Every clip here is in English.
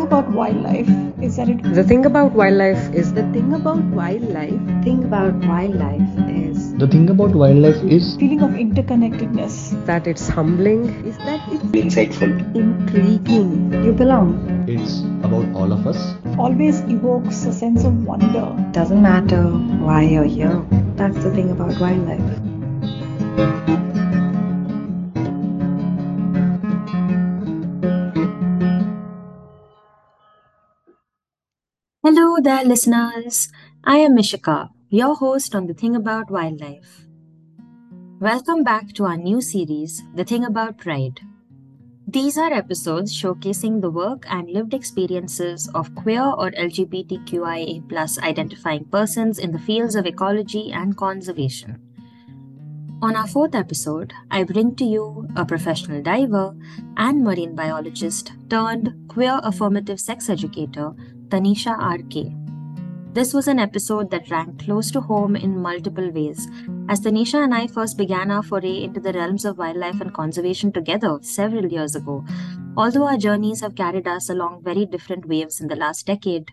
thing about wildlife is that it. The thing about wildlife is The thing about wildlife, thing about wildlife is The thing about wildlife is feeling of interconnectedness. that it's humbling. is that it's insightful. intriguing. You belong. it's about all of us. Always evokes a sense of wonder. Doesn't matter why you're here. That's the thing about wildlife. Hello there, listeners. I am Mishika, your host on The Thing About Wildlife. Welcome back to our new series, The Thing About Pride. These are episodes showcasing the work and lived experiences of queer or LGBTQIA identifying persons in the fields of ecology and conservation. On our fourth episode, I bring to you a professional diver and marine biologist turned queer affirmative sex educator, Tanisha RK. This was an episode that rang close to home in multiple ways, as Tanisha and I first began our foray into the realms of wildlife and conservation together several years ago, although our journeys have carried us along very different waves in the last decade.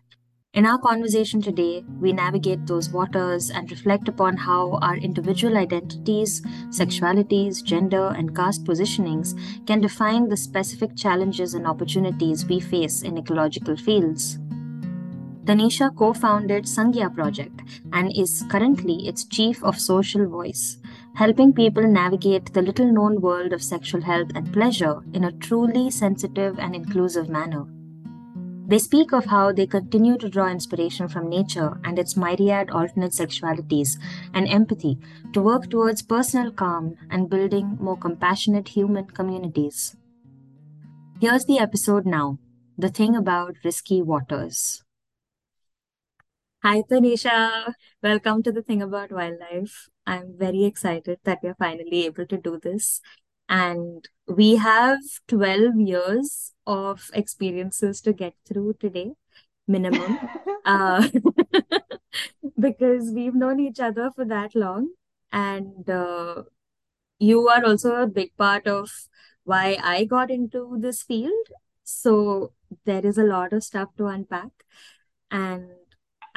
In our conversation today, we navigate those waters and reflect upon how our individual identities, sexualities, gender, and caste positionings can define the specific challenges and opportunities we face in ecological fields. Tanisha co founded Sangya Project and is currently its chief of social voice, helping people navigate the little known world of sexual health and pleasure in a truly sensitive and inclusive manner. They speak of how they continue to draw inspiration from nature and its myriad alternate sexualities and empathy to work towards personal calm and building more compassionate human communities. Here's the episode now The Thing About Risky Waters. Hi, Tanisha. Welcome to The Thing About Wildlife. I'm very excited that we're finally able to do this. And we have 12 years of experiences to get through today, minimum, uh, because we've known each other for that long. And uh, you are also a big part of why I got into this field. So there is a lot of stuff to unpack. And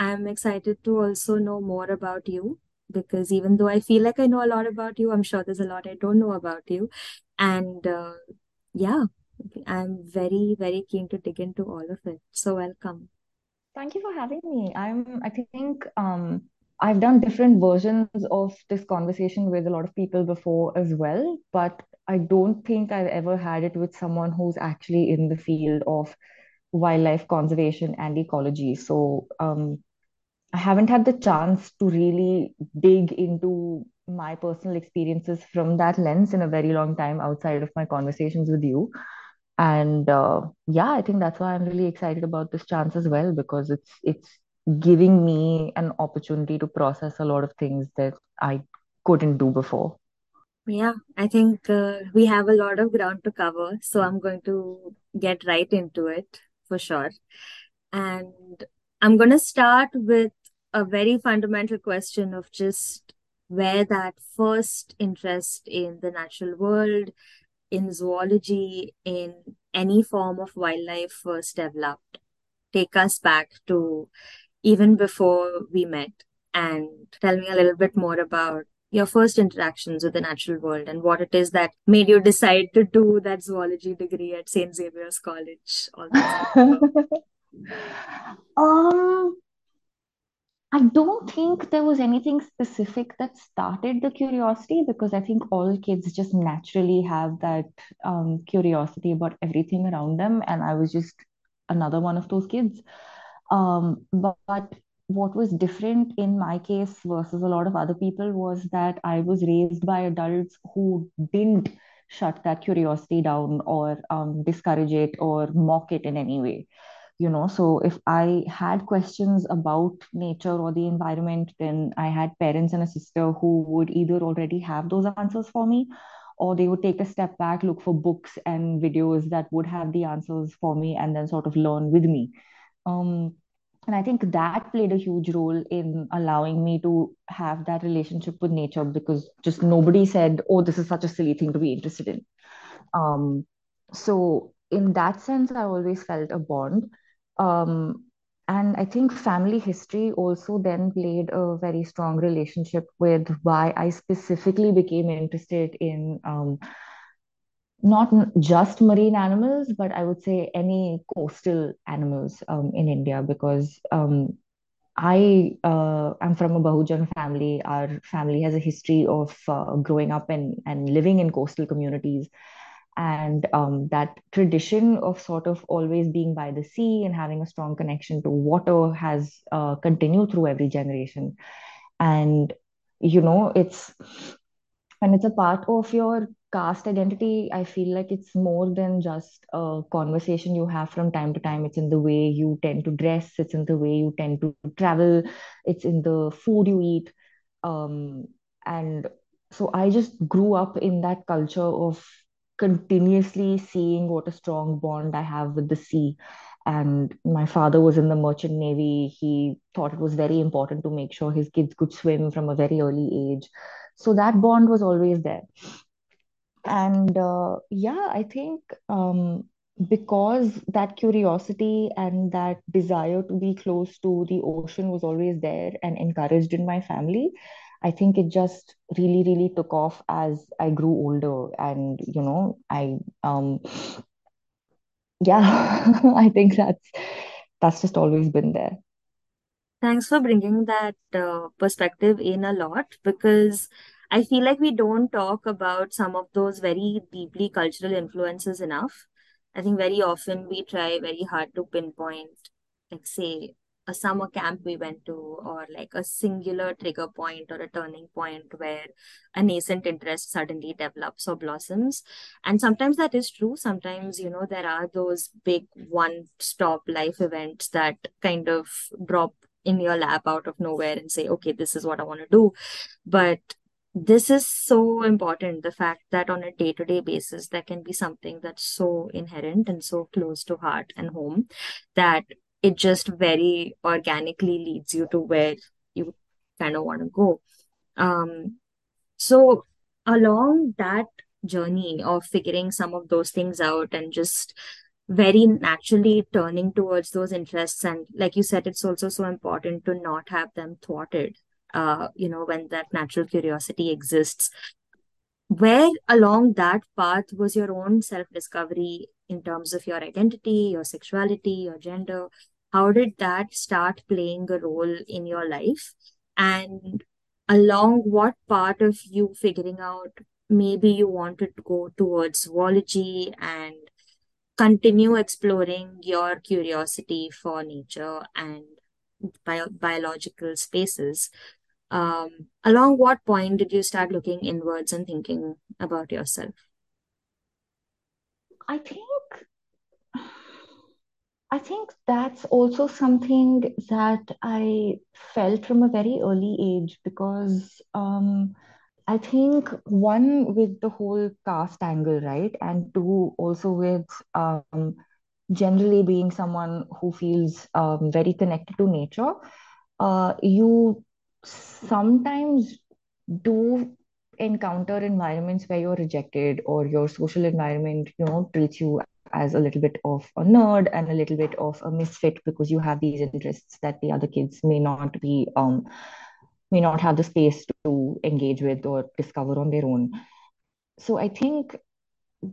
I'm excited to also know more about you because even though I feel like I know a lot about you, I'm sure there's a lot I don't know about you. And uh, yeah, I'm very, very keen to dig into all of it. So welcome. Thank you for having me. I'm, I think um, I've done different versions of this conversation with a lot of people before as well, but I don't think I've ever had it with someone who's actually in the field of wildlife conservation and ecology. So um, I haven't had the chance to really dig into my personal experiences from that lens in a very long time outside of my conversations with you. And uh, yeah, I think that's why I'm really excited about this chance as well because it's it's giving me an opportunity to process a lot of things that I couldn't do before. Yeah, I think uh, we have a lot of ground to cover, so I'm going to get right into it for sure. And I'm going to start with a very fundamental question of just where that first interest in the natural world, in zoology, in any form of wildlife first developed. Take us back to even before we met and tell me a little bit more about your first interactions with the natural world and what it is that made you decide to do that zoology degree at St. Xavier's College all. Um, I don't think there was anything specific that started the curiosity because I think all kids just naturally have that um, curiosity about everything around them, and I was just another one of those kids. Um, but, but what was different in my case versus a lot of other people was that I was raised by adults who didn't shut that curiosity down or um, discourage it or mock it in any way you know so if i had questions about nature or the environment then i had parents and a sister who would either already have those answers for me or they would take a step back look for books and videos that would have the answers for me and then sort of learn with me. Um, and i think that played a huge role in allowing me to have that relationship with nature because just nobody said oh this is such a silly thing to be interested in. Um, so in that sense i always felt a bond Um, and I think family history also then played a very strong relationship with why I specifically became interested in um, not just marine animals, but I would say any coastal animals um, in India because um, I uh, am from a Bahujan family. Our family has a history of uh, growing up and, and living in coastal communities. And um, that tradition of sort of always being by the sea and having a strong connection to water has uh, continued through every generation. And, you know, it's and it's a part of your caste identity. I feel like it's more than just a conversation you have from time to time. It's in the way you tend to dress. It's in the way you tend to travel. It's in the food you eat. Um, and so i just grew up in that culture of continuously seeing what a strong bond i have with the sea. And my father was in the merchant navy. He thought it was very important to make sure his kids could swim from a very early age. So that bond was always there. And uh, yeah i think um, because that curiosity and that desire to be close to the ocean was always there and encouraged in my family i think it just really really took off as i grew older and you know i um yeah i think that's that's just always been there Thanks for bringing that uh, perspective in a lot because I feel like we don't talk about some of those very deeply cultural influences enough. I think very often we try very hard to pinpoint, like, say, a summer camp we went to, or like a singular trigger point or a turning point where a nascent interest suddenly develops or blossoms. And sometimes that is true. Sometimes, you know, there are those big one stop life events that kind of drop in your lap out of nowhere and say, okay, this is what I want to do. But this is so important the fact that on a day to day basis, there can be something that's so inherent and so close to heart and home that it just very organically leads you to where you kind of want to go. Um, so, along that journey of figuring some of those things out and just very naturally turning towards those interests, and like you said, it's also so important to not have them thwarted, uh, you know, when that natural curiosity exists. Where along that path was your own self-discovery in terms of your identity, your sexuality, your gender? How did that start playing a role in your life? And along what part of you figuring out maybe you wanted to go towards zoology and continue exploring your curiosity for nature and bio biological spaces. Um, along what point did you start looking inwards and thinking about yourself? i think I think that's also something that I felt from a very early age because um, I think one with the whole caste angle, right? And two, also with um, generally being someone who feels um, very connected to nature, uh, you sometimes do encounter environments where you're rejected or your social environment, you know, treats you as a little bit of a nerd and a little bit of a misfit because you have these interests that the other kids may not be um may not have the space to engage with or discover on their own. So I think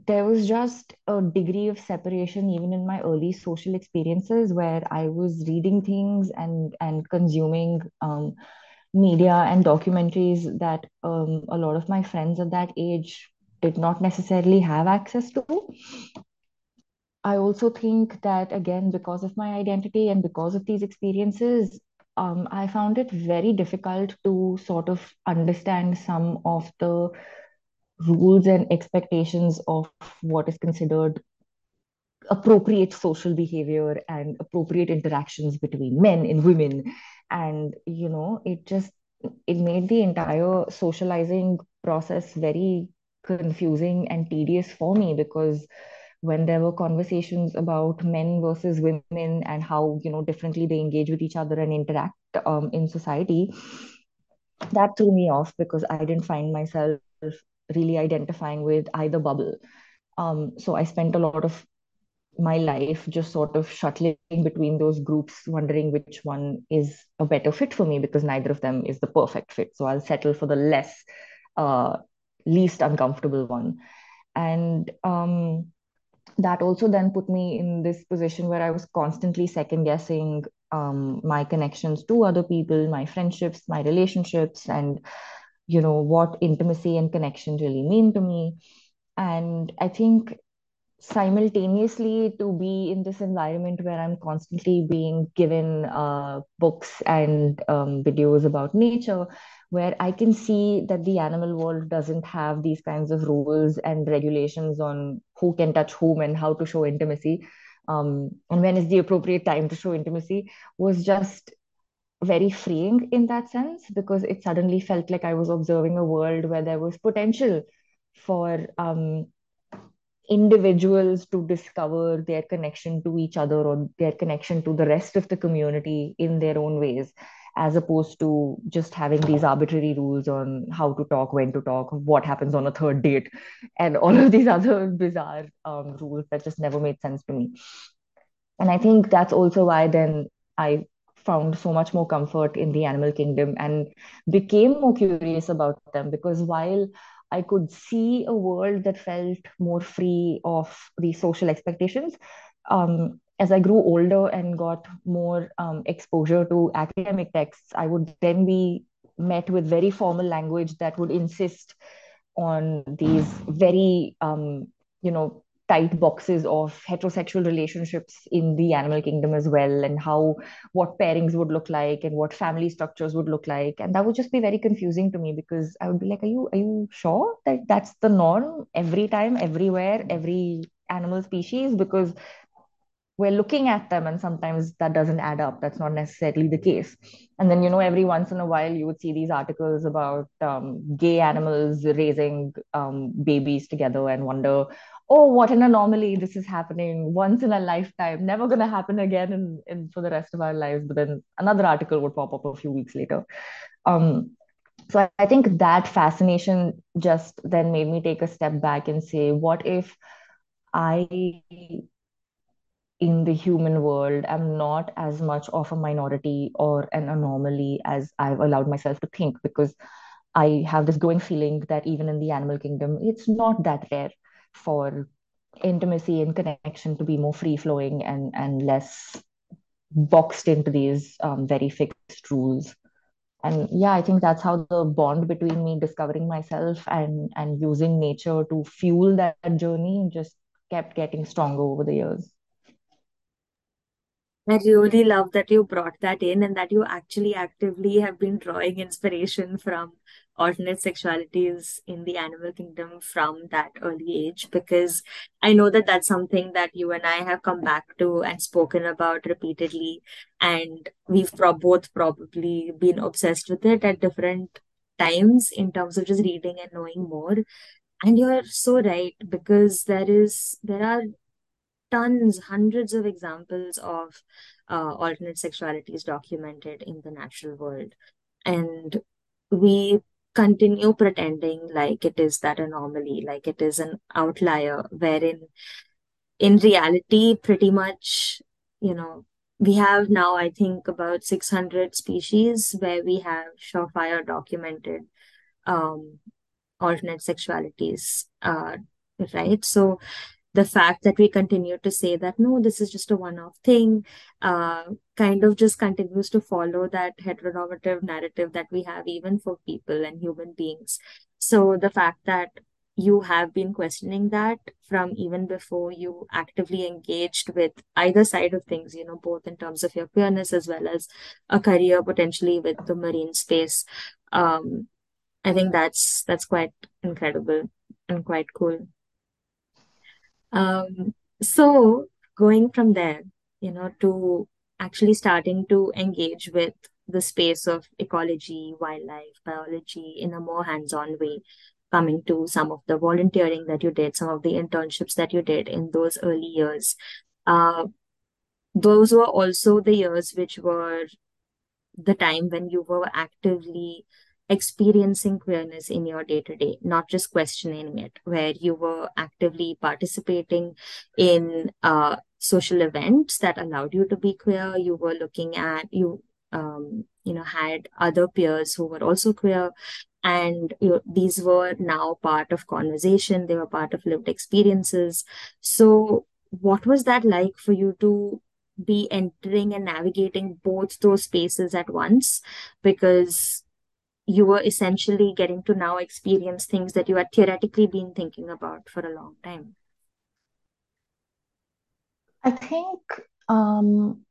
there was just a degree of separation even in my early social experiences where I was reading things and and consuming um, media and documentaries that um, a lot of my friends at that age did not necessarily have access to. I also think that, again, because of my identity and because of these experiences, um, I found it very difficult to sort of understand some of the rules and expectations of what is considered appropriate social behavior and appropriate interactions between men and women. And, you know, it just it made the entire socializing process very confusing and tedious for me because when there were conversations about men versus women and how you know differently they engage with each other and interact um, in society that threw me off because i didn't find myself really identifying with either bubble um, so i spent a lot of my life just sort of shuttling between those groups, wondering which one is a better fit for me because neither of them is the perfect fit. So I'll settle for the less, uh, least uncomfortable one. And um, that also then put me in this position where I was constantly second guessing um, my connections to other people, my friendships, my relationships, and you know what intimacy and connection really mean to me. And I think simultaneously to be in this environment where I'm constantly being given uh, books and um, videos about nature, where I can see that the animal world doesn't have these kinds of rules and regulations on who can touch whom and how to show intimacy. Um, and when is the appropriate time to show intimacy was just very freeing in that sense because it suddenly felt like I was observing a world where there was potential for um, individuals to discover their connection to each other or their connection to the rest of the community in their own ways as opposed to just having these arbitrary rules on how to talk when to talk what happens on a third date and all of these other bizarre um, rules that just never made sense to me. And i think that's also why then i found so much more comfort in the animal kingdom and became more curious about them because while I could see a world that felt more free of these social expectations. Um, as I grew older and got more um, exposure to academic texts, I would then be met with very formal language that would insist on these very, um, you know, tight boxes of heterosexual relationships in the animal kingdom as well and how what pairings would look like and what family structures would look like. And that would just be very confusing to me because i would be like are you are you sure that that's the norm every time everywhere every animal species? Because we're looking at them and sometimes that doesn't add up. That's not necessarily the case. And then you know every once in a while you would see these articles about um, gay animals raising um, babies together and wonder oh what an anomaly this is happening. Once in a lifetime. Never going to happen again in, in for the rest of our lives. But then another article would pop up a few weeks later. Um, so I, I think that fascination just then made me take a step back and say what if i in the human world am not as much of a minority or an anomaly as I've allowed myself to think? Because I have this growing feeling that even in the animal kingdom, it's not that rare for intimacy and connection to be more free flowing and, and less boxed into these um, very fixed rules. And yeah, I think that's how the bond between me discovering myself and and using nature to fuel that journey just kept getting stronger over the years. I really love that you brought that in and that you actually actively have been drawing inspiration from alternate sexualities in the animal kingdom from that early age because I know that that's something that you and I have come back to and spoken about repeatedly. And we've pro- both probably been obsessed with it at different times in terms of just reading and knowing more. And you're so right because there is there are tons, hundreds of examples of uh, alternate sexualities documented in the natural world. And we continue pretending like it is that anomaly, like it is an outlier, wherein in reality, pretty much, you know, we have now, I think, about 600 species where we have surefire documented um, alternate sexualities, uh, right? So the fact that we continue to say that no this is just a one-off thing uh, kind of just continues to follow that heteronormative narrative that we have even for people and human beings. So the fact that you have been questioning that from even before you actively engaged with either side of things you know both in terms of your queerness as well as a career potentially with the marine space um, i think that's that's quite incredible and quite cool um, so going from there, you know, to actually starting to engage with the space of ecology, wildlife, biology in a more hands-on way, coming to some of the volunteering that you did, some of the internships that you did in those early years. Uh, those were also the years which were the time when you were actively experiencing queerness in your day to day, not just questioning it, where you were actively participating in uh, social events that allowed you to be queer. You were looking at you um, you know had other peers who were also queer. And you know, these were now part of conversation. They were part of lived experiences. So what was that like for you to be entering and navigating both those spaces at once? Because you were essentially getting to now experience things that you had theoretically been thinking about for a long time. I think um,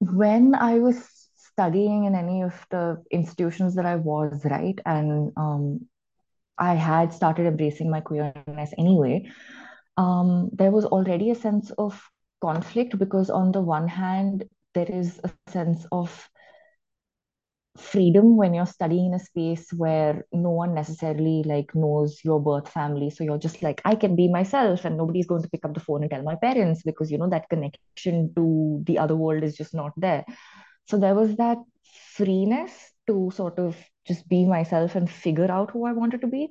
when I was studying in any of the institutions that I was, right, and um, I had started embracing my queerness anyway, um, there was already a sense of conflict because, on the one hand, there is a sense of freedom when you're studying in a space where no one necessarily like knows your birth family. So you're just like i can be myself and nobody's going to pick up the phone and tell my parents because you know that connection to the other world is just not there. So there was that freeness to sort of just be myself and figure out who i wanted to be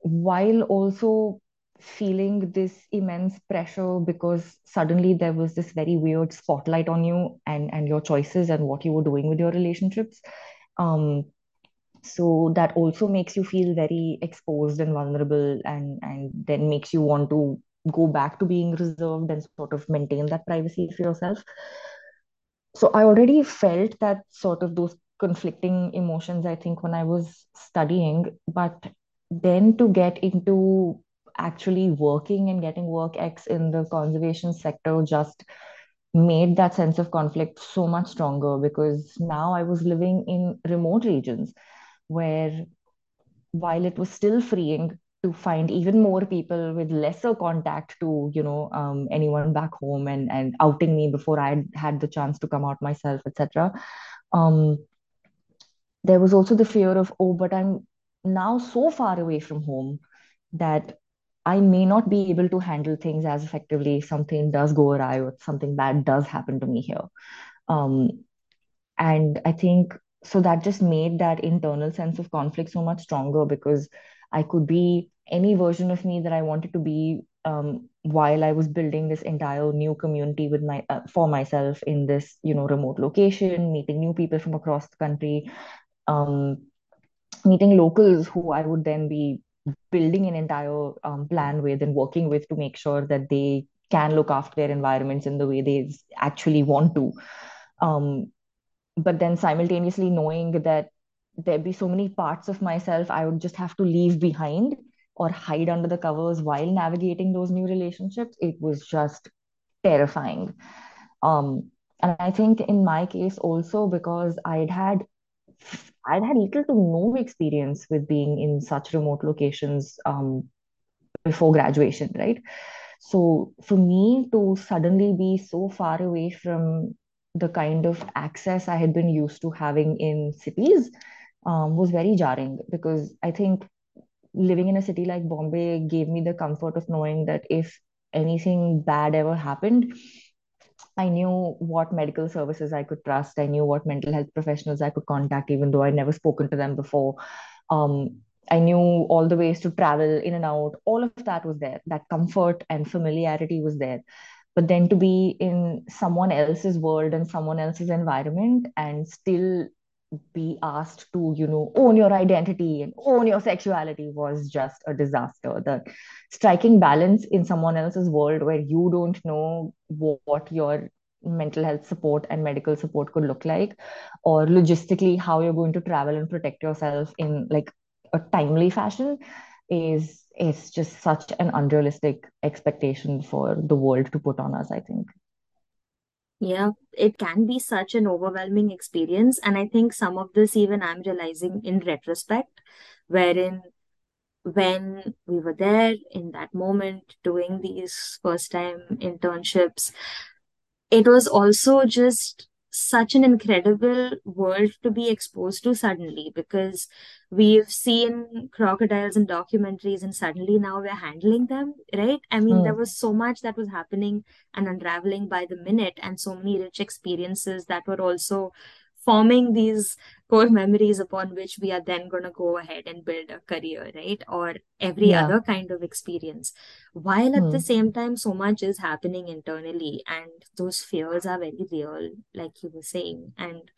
while also feeling this immense pressure because suddenly there was this very weird spotlight on you and and your choices and what you were doing with your relationships. Um so that also makes you feel very exposed and vulnerable and and then makes you want to go back to being reserved and sort of maintain that privacy for yourself. So i already felt that sort of those conflicting emotions i think when i was studying but then to get into actually working and getting work X in the conservation sector just made that sense of conflict so much stronger because now I was living in remote regions where while it was still freeing to find even more people with lesser contact to you know um, anyone back home and and outing me before I had the chance to come out myself etc um, there was also the fear of oh but I'm now so far away from home that I may not be able to handle things as effectively if something does go awry or something bad does happen to me here. Um, and I think so that just made that internal sense of conflict so much stronger because I could be any version of me that I wanted to be um, while I was building this entire new community with my uh, for myself in this you know remote location, meeting new people from across the country, um, meeting locals who I would then be building an entire um, plan with and working with to make sure that they can look after their environments in the way they actually want to. Um, but then simultaneously knowing that there'd be so many parts of myself I would just have to leave behind or hide under the covers while navigating those new relationships, it was just terrifying. Um, and I think in my case also because I'd had I'd had little to no experience with being in such remote locations um, before graduation, right? So for me to suddenly be so far away from the kind of access I had been used to having in cities um, was very jarring because I think living in a city like Bombay gave me the comfort of knowing that if anything bad ever happened, I knew what medical services I could trust. I knew what mental health professionals I could contact, even though I'd never spoken to them before. Um, I knew all the ways to travel in and out. All of that was there. That comfort and familiarity was there. But then to be in someone else's world and someone else's environment and still be asked to, you know, own your identity and own your sexuality was just a disaster. The striking balance in someone else's world where you don't know what your mental health support and medical support could look like, or logistically how you're going to travel and protect yourself in like a timely fashion is is just such an unrealistic expectation for the world to put on us, I think. Yeah, it can be such an overwhelming experience. And I think some of this even I'm realizing in retrospect, wherein when we were there in that moment doing these first time internships, it was also just such an incredible world to be exposed to suddenly because we've seen crocodiles in documentaries and suddenly now we're handling them, right? I mean, there Mm, was so much that was happening and unraveling by the minute, and so many rich experiences that were also forming these core memories upon which we are then going to go ahead and build a career, right? Or every Yeah. other kind of experience. While at the Hmm. same time, so much is happening internally, and those fears are very real, like you were saying. And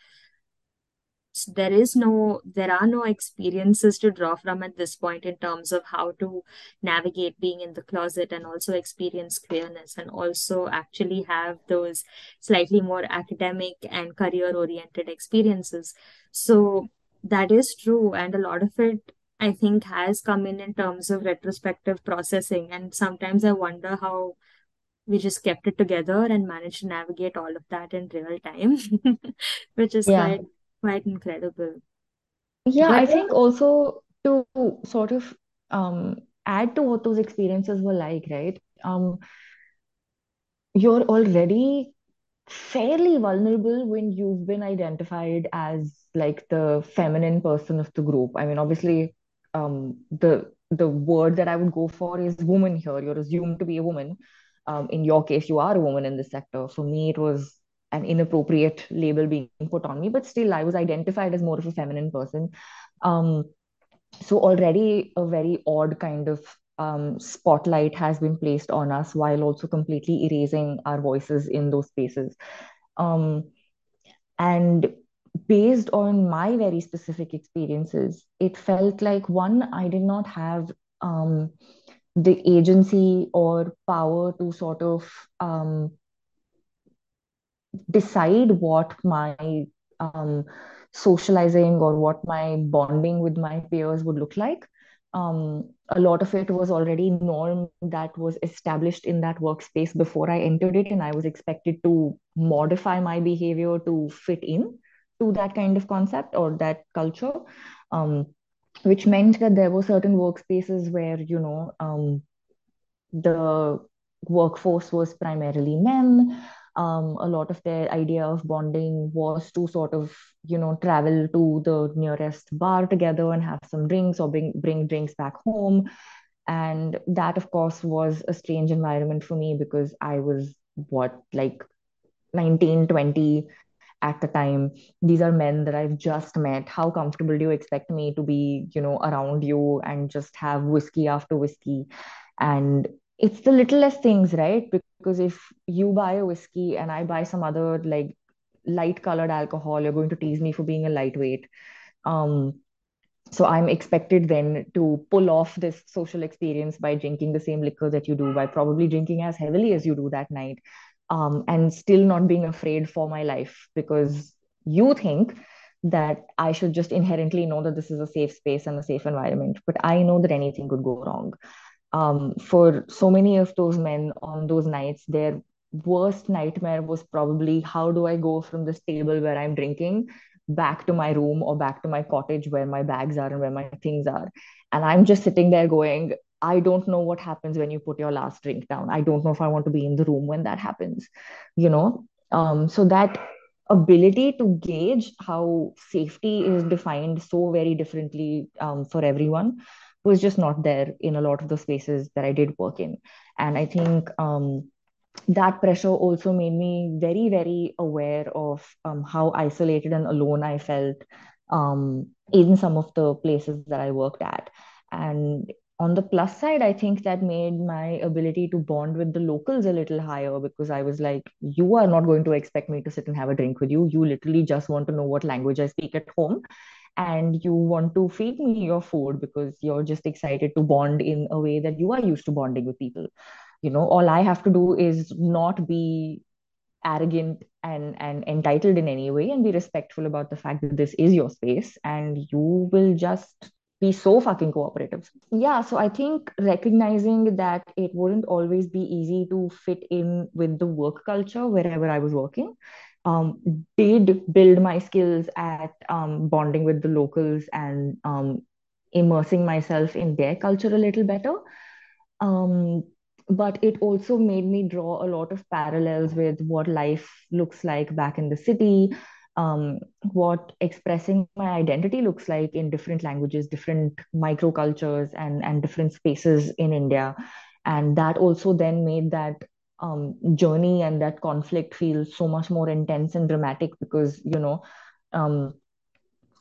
s- there is no, there are no experiences to draw from at this point in terms of how to navigate being in the closet and also experience queerness and also actually have those slightly more academic and career oriented experiences. So that is true. And a lot of it, I think, has come in in terms of retrospective processing. And sometimes I wonder how we just kept it together and managed to navigate all of that in real time, which is Yeah. quite quite incredible. Yeah, But I think also to sort of um add to what those experiences were like, right? Um, you're already fairly vulnerable when you've been identified as like the feminine person of the group. I mean, obviously, um, the the word that I would go for is woman here. You're assumed to be a woman. Um, in your case, you are a woman in this sector. For me, it was an inappropriate label being put on me, but still, I was identified as more of a feminine person. Um, so already a very odd kind of um, spotlight has been placed on us while also completely erasing our voices in those spaces. Um, and based on my very specific experiences, it felt like one, I did not have um, the agency or power to sort of um, decide what my um, socializing or what my bonding with my peers would look like. Um, a lot of it was already norm that was established in that workspace before I entered it, and I was expected to modify my behavior to fit in to that kind of concept or that culture. Um, which meant that there were certain workspaces where, you know, um, the workforce was primarily men. Um, a lot of their idea of bonding was to sort of, you know, travel to the nearest bar together and have some drinks or bring bring drinks back home. And that, of course, was a strange environment for me because I was what, like 19, 20 at the time. These are men that I've just met. How comfortable do you expect me to be, you know, around you and just have whiskey after whiskey? And it's the littlest things, right? Because if you buy a whiskey and I buy some other like light colored alcohol, you're going to tease me for being a lightweight. Um, so I'm expected then to pull off this social experience by drinking the same liquor that you do, by probably drinking as heavily as you do that night, um, and still not being afraid for my life because you think that I should just inherently know that this is a safe space and a safe environment. But I know that anything could go wrong um, for so many of those men on those nights, their worst nightmare was probably how do I go from this table where I'm drinking back to my room or back to my cottage where my bags are and where my things are. And I'm just sitting there going, I don't know what happens when you put your last drink down. I don't know if I want to be in the room when that happens, you know? Um, so that ability to gauge how safety is defined so very differently um, for everyone was just not there in a lot of the spaces that I did work in. And I think um, that pressure also made me very, very aware of um, how isolated and alone I felt um, in some of the places that I worked at. And on the plus side, I think that made my ability to bond with the locals a little higher because I was like, you are not going to expect me to sit and have a drink with you. You literally just want to know what language I speak at home and you want to feed me your food because you're just excited to bond in a way that you are used to bonding with people. You know, all I have to do is not be arrogant and and entitled in any way and be respectful about the fact that this is your space and you will just be so fucking cooperative. Yeah, so I think recognizing that it wouldn't always be easy to fit in with the work culture wherever I was working um, did build my skills at um, bonding with the locals and um, immersing myself in their culture a little better. Um, but it also made me draw a lot of parallels with what life looks like back in the city, um, what expressing my identity looks like in different languages, different microcultures, and, and different spaces in India. And that also then made that um, journey and that conflict feels so much more intense and dramatic because, you know, um,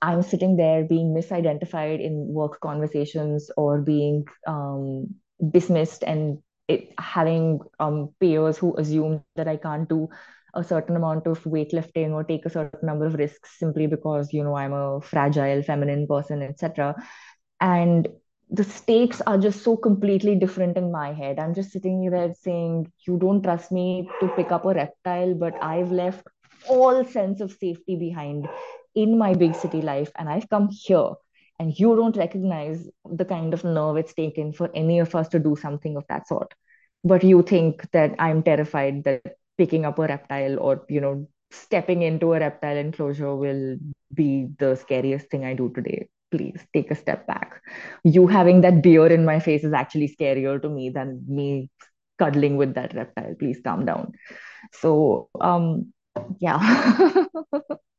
I'm sitting there being misidentified in work conversations or being um, dismissed and it, having um, peers who assume that I can't do a certain amount of weightlifting or take a certain number of risks simply because you know I'm a fragile feminine person, etc. And the stakes are just so completely different in my head. I'm just sitting there saying, You don't trust me to pick up a reptile, but I've left all sense of safety behind in my big city life and I've come here and you don't recognize the kind of nerve it's taken for any of us to do something of that sort. But you think that I'm terrified that picking up a reptile or, you know, stepping into a reptile enclosure will be the scariest thing I do today. Please take a step back. You having that beer in my face is actually scarier to me than me cuddling with that reptile. Please calm down. So, um, yeah.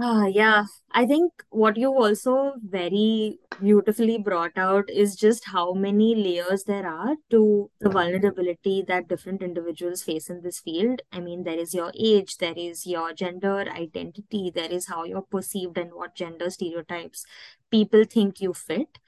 Ah, yeah. I think what you also very beautifully brought out is just how many layers there are to the vulnerability that different individuals face in this field. I mean, there is your age, there is your gender identity, there is how you're perceived and what gender stereotypes people think you fit.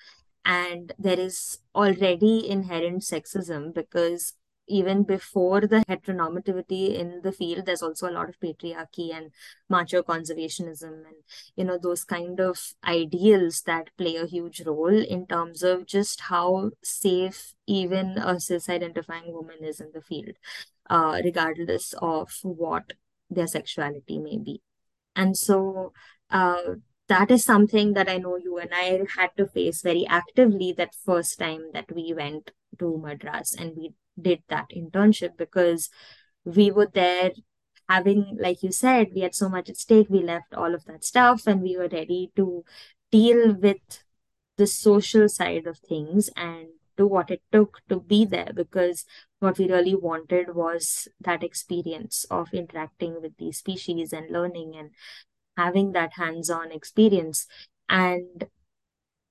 And there is already inherent sexism because even before the heteronormativity in the field, there's also a lot of patriarchy and macho conservationism and you know those kind of ideals that play a huge role in terms of just how safe even a cis-identifying woman is in the field, uh, regardless of what their sexuality may be. And so uh, that is something that I know you and I had to face very actively that first time that we went to Madras and we did that internship because we were there having, like you said, we had so much at stake. We left all of that stuff and we were ready to deal with the social side of things and do what it took to be there because what we really wanted was that experience of interacting with these species and learning and having that hands-on experience and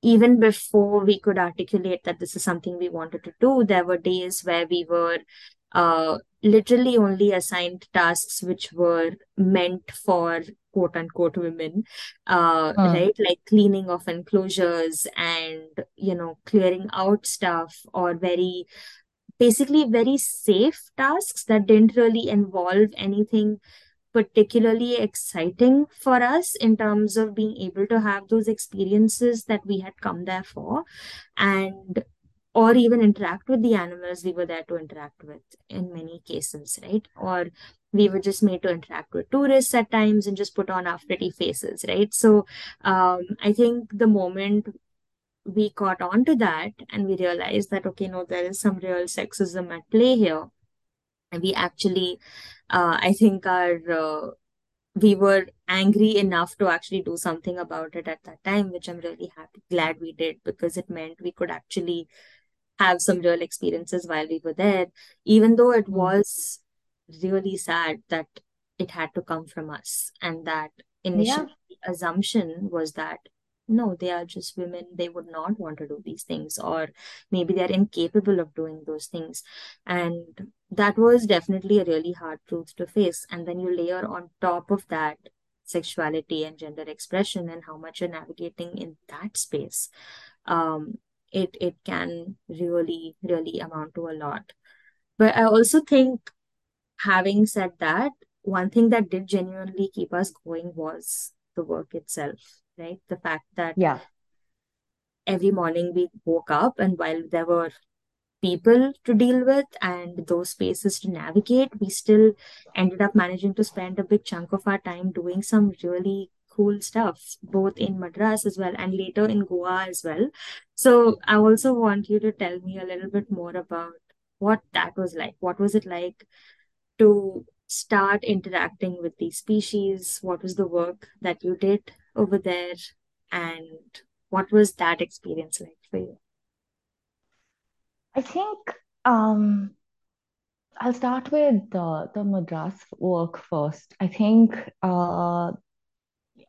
even before we could articulate that this is something we wanted to do, there were days where we were uh, literally only assigned tasks which were meant for quote unquote women, uh, Hmm. right? Like cleaning of enclosures and, you know, clearing out stuff or very, basically very safe tasks that didn't really involve anything particularly exciting for us in terms of being able to have those experiences that we had come there for and or even interact with the animals we were there to interact with in many cases, right? Or we were just made to interact with tourists at times and just put on our pretty faces, right? So um, I think the moment we caught on to that and we realized that, okay, no, there is some real sexism at play here. And we actually, uh, I think our uh, we were angry enough to actually do something about it at that time, which I'm really happy, glad we did because it meant we could actually have some real experiences while we were there, even though it Hmm. was really sad that it had to come from us. And that Yeah. initially assumption was that no, they are just women, they would not want to do these things, or maybe they're incapable of doing those things. And that was definitely a really hard truth to face. And then you layer on top of that sexuality and gender expression and how much you're navigating in that space. Um, it it can really, really amount to a lot. But I also think, having said that, one thing that did genuinely keep us going was the work itself, right? The fact that Yeah. every morning we woke up, and while there were people to deal with and those spaces to navigate, we still ended up managing to spend a big chunk of our time doing some really cool stuff, both in Madras as well and later in Goa as well. So I also want you to tell me a little bit more about what that was like. What was it like to start interacting with these species? What was the work that you did over there? And what was that experience like for you? I think um, I'll start with the the Madras work first. I think uh,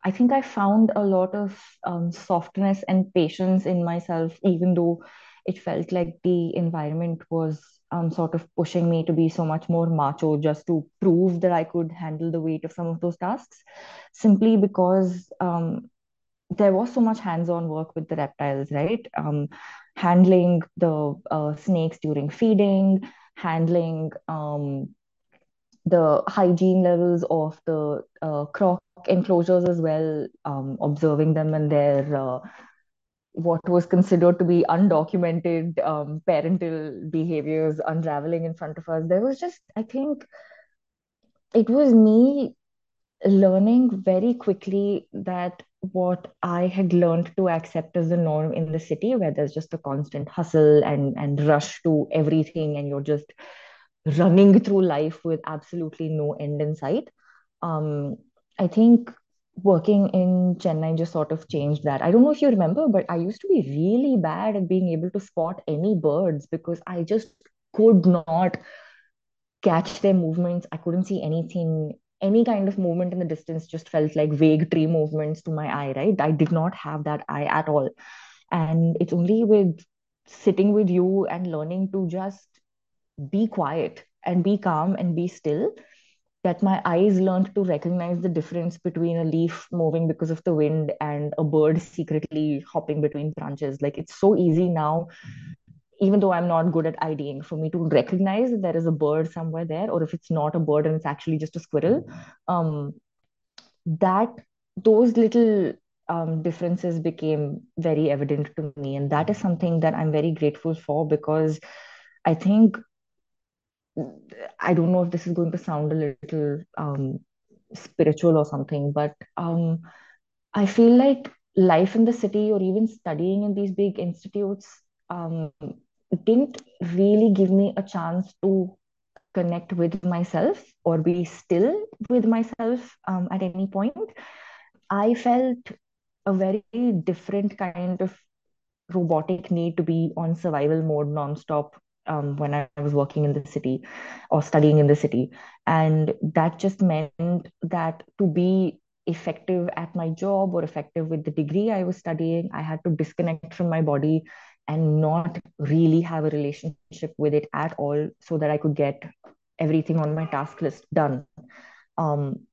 I think I found a lot of um, softness and patience in myself, even though it felt like the environment was um, sort of pushing me to be so much more macho just to prove that I could handle the weight of some of those tasks, simply because um, there was so much hands-on work with the reptiles, right? Um, handling the uh, snakes during feeding, handling um, the hygiene levels of the uh, croc enclosures as well, um, observing them and their uh, what was considered to be undocumented um, parental behaviors unraveling in front of us. There was just, I think, it was me learning very quickly that what I had learned to accept as the norm in the city, where there's just a constant hustle and and rush to everything, and you're just running through life with absolutely no end in sight. Um, I think working in Chennai just sort of changed that. I don't know if you remember, but I used to be really bad at being able to spot any birds because I just could not catch their movements. I couldn't see anything. Any kind of movement in the distance just felt like vague tree movements to my eye, right? I did not have that eye at all. And it's only with sitting with you and learning to just be quiet and be calm and be still that my eyes learned to recognize the difference between a leaf moving because of the wind and a bird secretly hopping between branches. Like it's so easy now, even though I'm not good at IDing, for me to recognize that there is a bird somewhere there, or if it's not a bird and it's actually just a squirrel. Um, that those little um, differences became very evident to me, and that is something that I'm very grateful for because I think I don't know if this is going to sound a little um, spiritual or something, but um, I feel like life in the city or even studying in these big institutes um, didn't really give me a chance to connect with myself or be still with myself um, at any point. I felt a very different kind of robotic need to be on survival mode nonstop um, when I was working in the city or studying in the city. And that just meant that to be effective at my job or effective with the degree I was studying, I had to disconnect from my body and not really have a relationship with it at all so that I could get everything on my task list done. Um,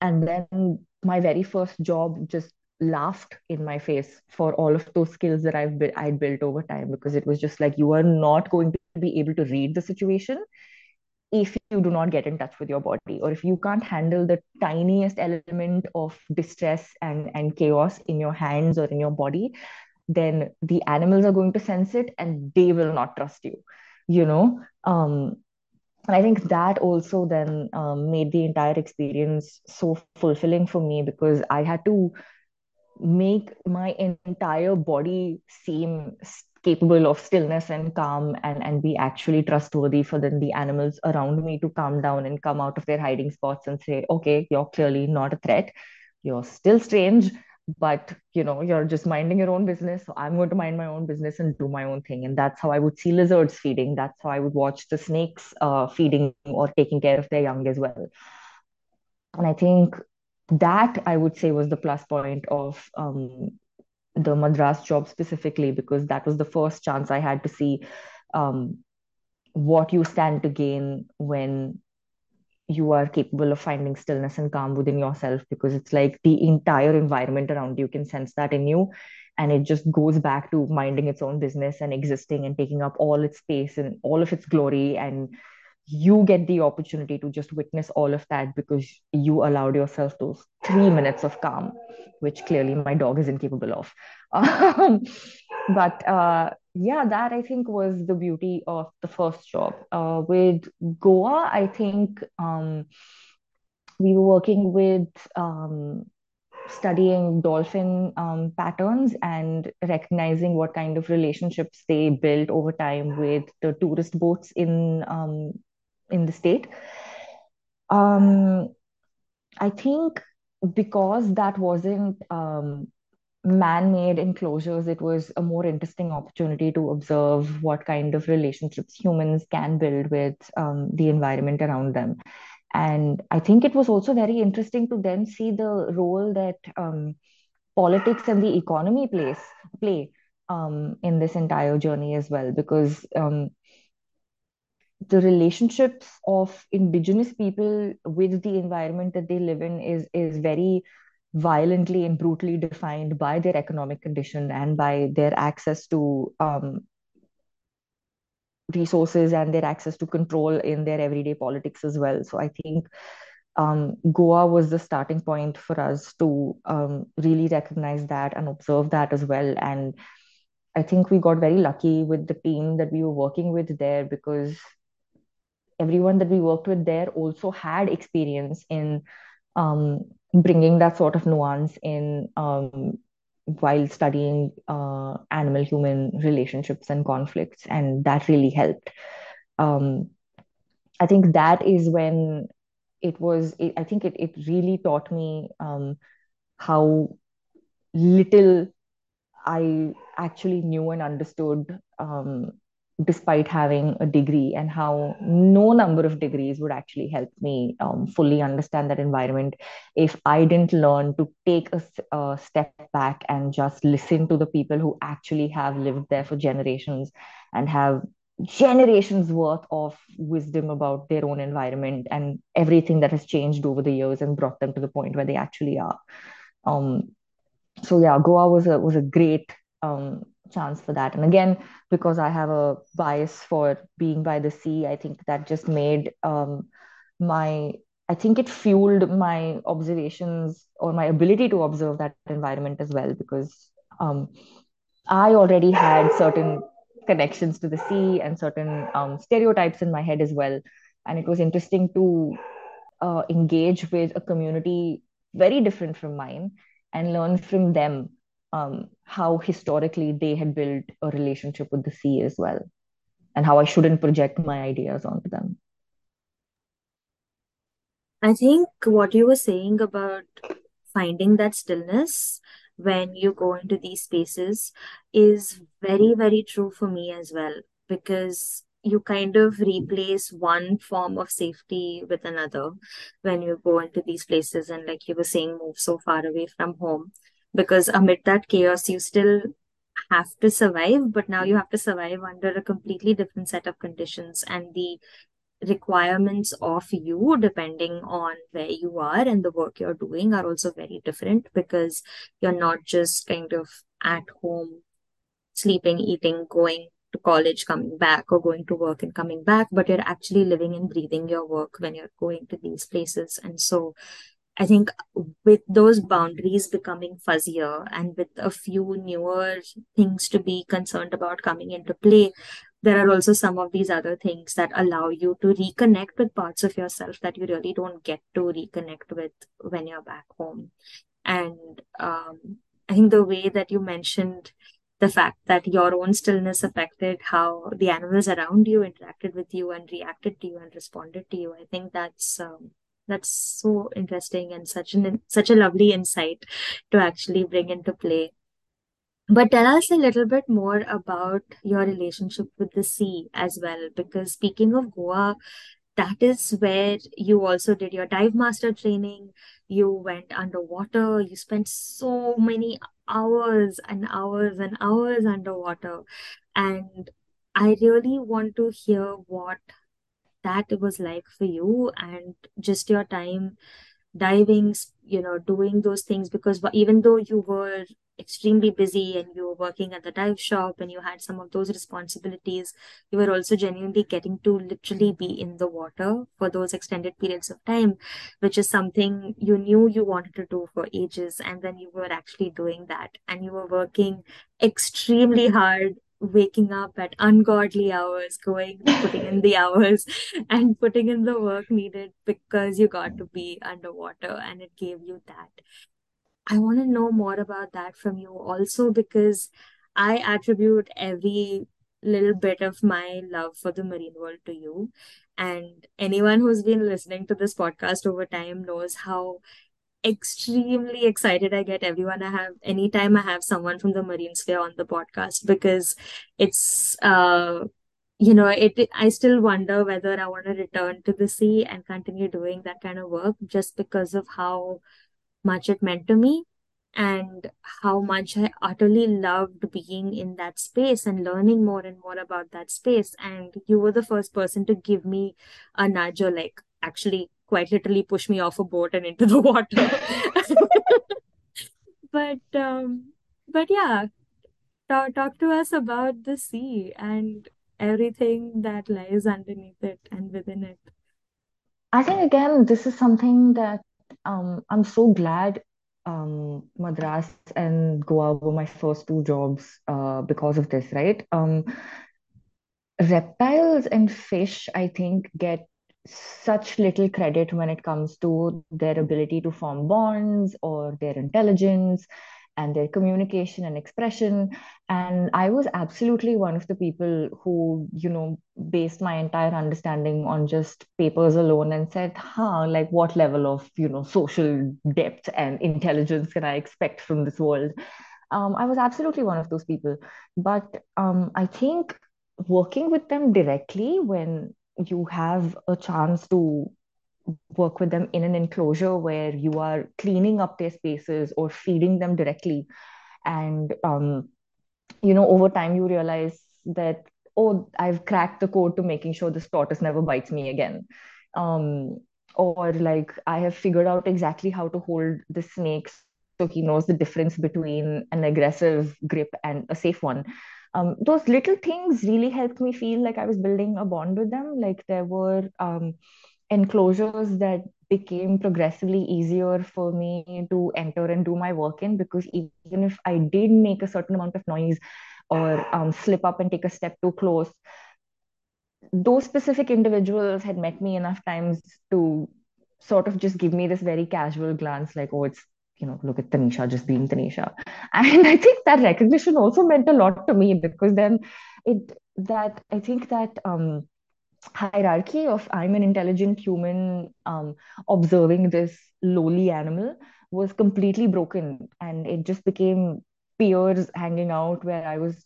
and then my very first job just laughed in my face for all of those skills that I've I'd built over time because it was just like you are not going to be able to read the situation if you do not get in touch with your body or if you can't handle the tiniest element of distress and and chaos in your hands or in your body then the animals are going to sense it and they will not trust you you know? Um and I think that also then um, made the entire experience so fulfilling for me because I had to make my entire body seem capable of stillness and calm and, and be actually trustworthy for then the animals around me to calm down and come out of their hiding spots and say, okay, you're clearly not a threat. You're still strange, but you know, you're just minding your own business. So I'm going to mind my own business and do my own thing. And that's how I would see lizards feeding. That's how I would watch the snakes uh, feeding or taking care of their young as well. And I think that I would say was the plus point of um, the Madras job specifically, because that was the first chance I had to see um, what you stand to gain when you are capable of finding stillness and calm within yourself, because it's like the entire environment around you can sense that in you. And it just goes back to minding its own business and existing and taking up all its space and all of its glory and you get the opportunity to just witness all of that because you allowed yourself those three minutes of calm, which clearly my dog is incapable of. Um, but uh, yeah, that I think was the beauty of the first job. Uh, with Goa, I think um, we were working with um, studying dolphin um, patterns and recognizing what kind of relationships they built over time with the tourist boats in um, in the state. Um, I think because that wasn't um, man-made enclosures, it was a more interesting opportunity to observe what kind of relationships humans can build with um, the environment around them. And I think it was also very interesting to then see the role that um, politics and the economy plays play um, in this entire journey as well, because um, the relationships of indigenous people with the environment that they live in is is very violently and brutally defined by their economic condition and by their access to um, resources and their access to control in their everyday politics as well. So I think um, Goa was the starting point for us to um, really recognize that and observe that as well. And I think we got very lucky with the team that we were working with there because everyone that we worked with there also had experience in um, bringing that sort of nuance in um, while studying uh, animal human relationships and conflicts, and that really helped. Um, I think that is when it was, it, I think it, it really taught me um, how little I actually knew and understood um, despite having a degree and how no number of degrees would actually help me um, fully understand that environment. If i didn't learn to take a, a, step back and just listen to the people who actually have lived there for generations and have generations worth of wisdom about their own environment and everything that has changed over the years and brought them to the point where they actually are. Um, so yeah goa was a was a great um, chance for that. And again, because I have a bias for being by the sea, I think that just made um, my, I think it fueled my observations or my ability to observe that environment as well, because um, I already had certain connections to the sea and certain um, stereotypes in my head as well. And it was interesting to uh, engage with a community very different from mine and learn from them um, how historically they had built a relationship with the sea as well, and how I shouldn't project my ideas onto them. I think what you were saying about finding that stillness when you go into these spaces is very, very true for me as well, because you kind of replace one form of safety with another when you go into these places and like you were saying move so far away from home because amid that chaos you still have to survive but now you have to survive under a completely different set of conditions and the requirements of you depending on where you are and the work you're doing are also very different because you're not just kind of at home sleeping eating going to college coming back or going to work and coming back but you're actually living and breathing your work when you're going to these places. And so I think with those boundaries becoming fuzzier and with a few newer things to be concerned about coming into play, there are also some of these other things that allow you to reconnect with parts of yourself that you really don't get to reconnect with when you're back home. And um, I think the way that you mentioned the fact that your own stillness affected how the animals around you interacted with you and reacted to you and responded to you, I think that's um, that's so interesting and such an such a lovely insight to actually bring into play. But tell us a little bit more about your relationship with the sea as well, because speaking of Goa, that is where you also did your dive master training. You went underwater. You spent so many hours and hours and hours underwater. And I really want to hear what that was like for you and just your time diving, you know, doing those things because even though you were extremely busy and you were working at the dive shop and you had some of those responsibilities, you were also genuinely getting to literally be in the water for those extended periods of time, which is something you knew you wanted to do for ages. And then you were actually doing that and you were working extremely hard waking up at ungodly hours, going, putting in the hours and putting in the work needed because you got to be underwater and it gave you that. I want to know more about that from you also because I attribute every little bit of my love for the marine world to you. And anyone who's been listening to this podcast over time knows how extremely excited I get everyone I have anytime I have someone from the marine sphere on the podcast because it's uh you know it I still wonder whether I want to return to the sea and continue doing that kind of work just because of how much it meant to me and how much I utterly loved being in that space and learning more and more about that space. And you were the first person to give me a nudge or like actually quite literally push me off a boat and into the water. But um, but yeah, talk talk to us about the sea and everything that lies underneath it and within it. I think again, this is something that um, I'm so glad um, Madras and Goa were my first two jobs uh, because of this, right? Um, reptiles and fish, I think, get such little credit when it comes to their ability to form bonds or their intelligence and their communication and expression. And I was absolutely one of the people who, you know, based my entire understanding on just papers alone and said, huh, like what level of, you know, social depth and intelligence can I expect from this world? Um, I was absolutely one of those people. But um, I think working with them directly when you have a chance to work with them in an enclosure where you are cleaning up their spaces or feeding them directly. And um, you know over time you realize that oh i've cracked the code to making sure this tortoise never bites me again. Um, or like i have figured out exactly how to hold the snakes so he knows the difference between an aggressive grip and a safe one um, those little things really helped me feel like i was building a bond with them. Like there were um, enclosures that became progressively easier for me to enter and do my work in because even if I did make a certain amount of noise or um, slip up and take a step too close, those specific individuals had met me enough times to sort of just give me this very casual glance, like, oh, it's, you know, look at Tanisha just being Tanisha. And I think that recognition also meant a lot to me because then it, that, I think that, um, hierarchy of I'm an intelligent human um, observing this lowly animal was completely broken. And it just became peers hanging out where I was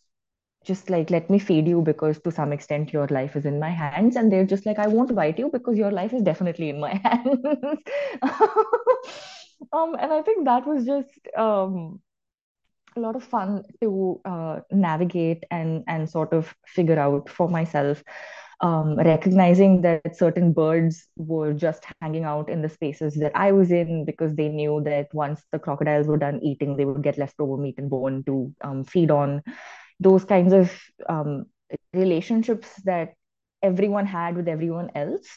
just like, let me feed you because to some extent your life is in my hands. And they're just like, I won't bite you because your life is definitely in my hands. um, and I think that was just um, a lot of fun to uh, navigate and and sort of figure out for myself um, recognizing that certain birds were just hanging out in the spaces that I was in because they knew that once the crocodiles were done eating, they would get leftover meat and bone to um, feed on. Those kinds of um, relationships that everyone had with everyone else.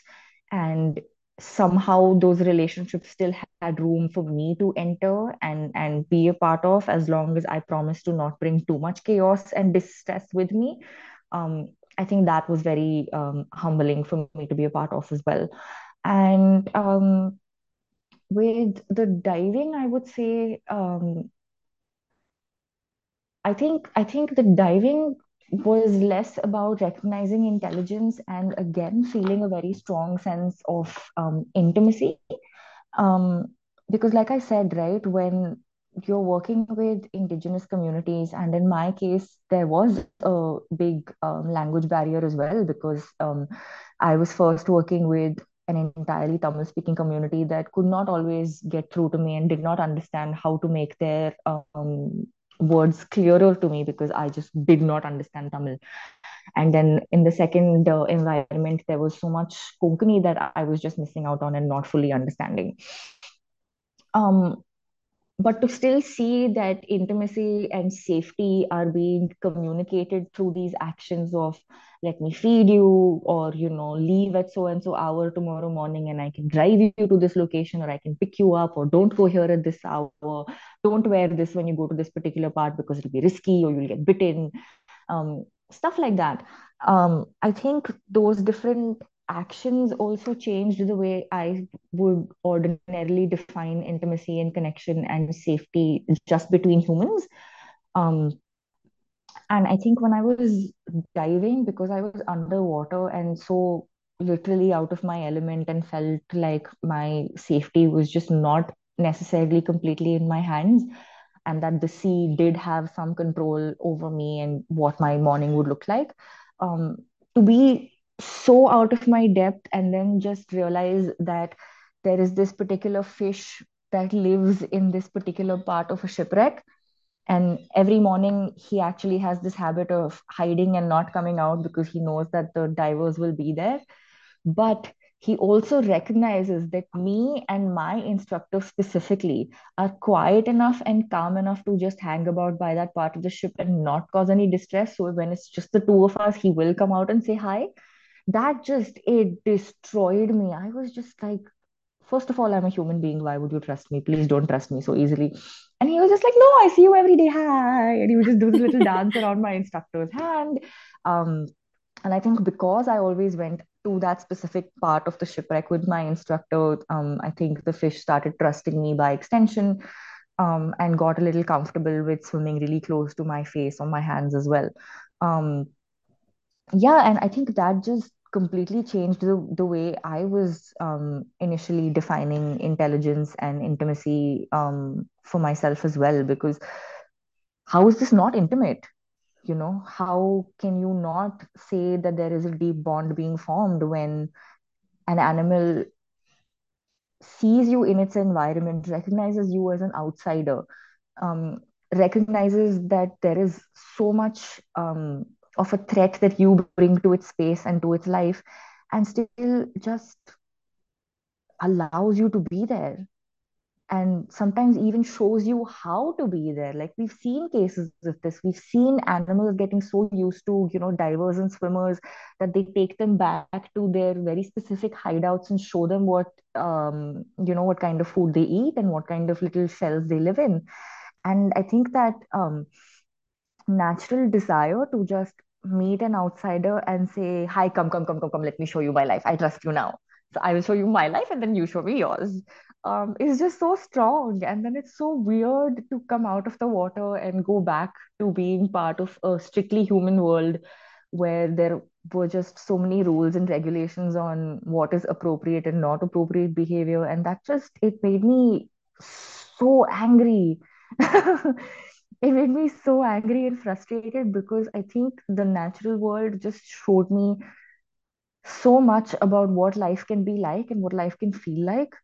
And somehow those relationships still had room for me to enter and and be a part of as long as I promised to not bring too much chaos and distress with me. Um, I think that was very um, humbling for me to be a part of as well. And um, with the diving, I would say um, I think I think the diving was less about recognizing intelligence and again feeling a very strong sense of um, intimacy. Um, because, like I said, right, when you're working with indigenous communities, and in my case, there was a big um, language barrier as well because um, I was first working with an entirely Tamil speaking community that could not always get through to me and did not understand how to make their um, words clearer to me because I just did not understand Tamil. And then in the second uh, environment, there was so much Konkani that I was just missing out on and not fully understanding. Um, but to still see that intimacy and safety are being communicated through these actions of let me feed you or you know leave at so and so hour tomorrow morning and i can drive you to this location or i can pick you up or don't go here at this hour don't wear this when you go to this particular part because it'll be risky or you'll get bitten um, stuff like that um, i think those different actions also changed the way I would ordinarily define intimacy and connection and safety just between humans. Um, and I think when I was diving, because I was underwater and so literally out of my element and felt like my safety was just not necessarily completely in my hands, and that the sea did have some control over me and what my morning would look like. Um, to be so out of my depth and then just realize that there is this particular fish that lives in this particular part of a shipwreck. And every morning, he actually has this habit of hiding and not coming out because he knows that the divers will be there. But he also recognizes that me and my instructor specifically are quiet enough and calm enough to just hang about by that part of the ship and not cause any distress. So when it's just the two of us, he will come out and say hi. That just, it destroyed me. I was just like, first of all, I'm a human being. Why would you trust me? Please don't trust me so easily. And he was just like, no, I see you every day. Hi. And he would just do this little dance around my instructor's hand. Um, and I think because I always went to that specific part of the shipwreck with my instructor, um, I think the fish started trusting me by extension um, and got a little comfortable with swimming really close to my face or my hands as well. Um, yeah, and I think that just completely changed the, the way I was um, initially defining intelligence and intimacy um, for myself as well. Because how is this not intimate? You know, how can you not say that there is a deep bond being formed when an animal sees you in its environment, recognizes you as an outsider, um, recognizes that there is so much um, of a threat that you bring to its space and to its life, and still just allows you to be there. And sometimes even shows you how to be there. Like we've seen cases of this. We've seen animals getting so used to you know divers and swimmers that they take them back to their very specific hideouts and show them what um, you know what kind of food they eat and what kind of little shells they live in. And i think that um, natural desire to just meet an outsider and say hi come come come come come let me show you my life i trust you now so i will show you my life and then you show me yours um, it's just so strong. And then it's so weird to come out of the water and go back to being part of a strictly human world where there were just so many rules and regulations on what is appropriate and not appropriate behavior. And that just, it made me so angry. it made me so angry and frustrated because I think the natural world just showed me so much about what life can be like and what life can feel like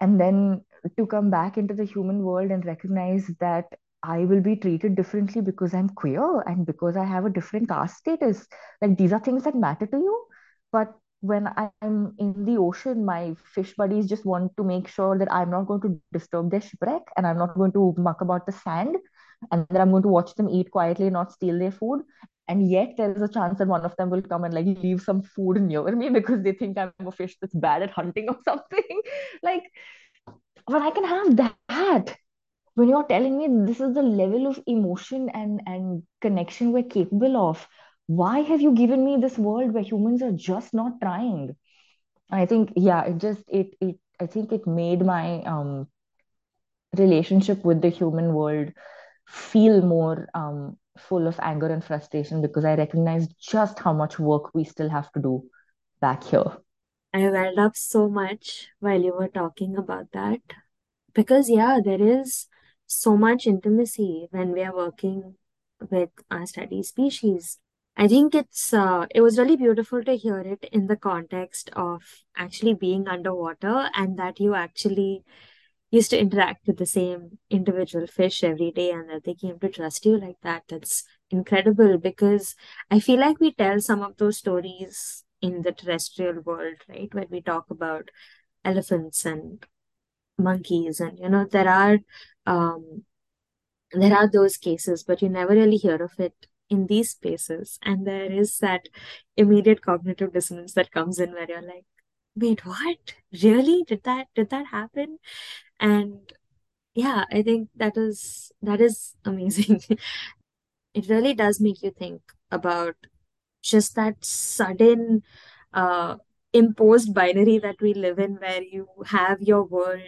and then to come back into the human world and recognize that I will be treated differently because I'm queer and because I have a different caste status. Like these are things that matter to you. But when I'm in the ocean, my fish buddies just want to make sure that I'm not going to disturb their shipwreck and I'm not going to muck about the sand and that I'm going to watch them eat quietly not steal their food. And yet there is a chance that one of them will come and like leave some food near me because they think I'm a fish that's bad at hunting or something. like but I can have that. When you're telling me this is the level of emotion and, and connection we're capable of, why have you given me this world where humans are just not trying? I think, yeah, it just it it I think it made my um relationship with the human world feel more um full of anger and frustration because I recognize just how much work we still have to do back here. I welled up so much while you were talking about that because, yeah, there is so much intimacy when we are working with our study species. I think it's uh, it was really beautiful to hear it in the context of actually being underwater and that you actually used to interact with the same individual fish every day and that they came to trust you like that. That's incredible because I feel like we tell some of those stories in the terrestrial world, right? When we talk about elephants and monkeys, and you know, there are um, there are those cases, but you never really hear of it in these spaces. And there is that immediate cognitive dissonance that comes in where you're like, wait, what? Really? Did that did that happen? And yeah, I think that is that is amazing. it really does make you think about just that sudden uh, imposed binary that we live in where you have your world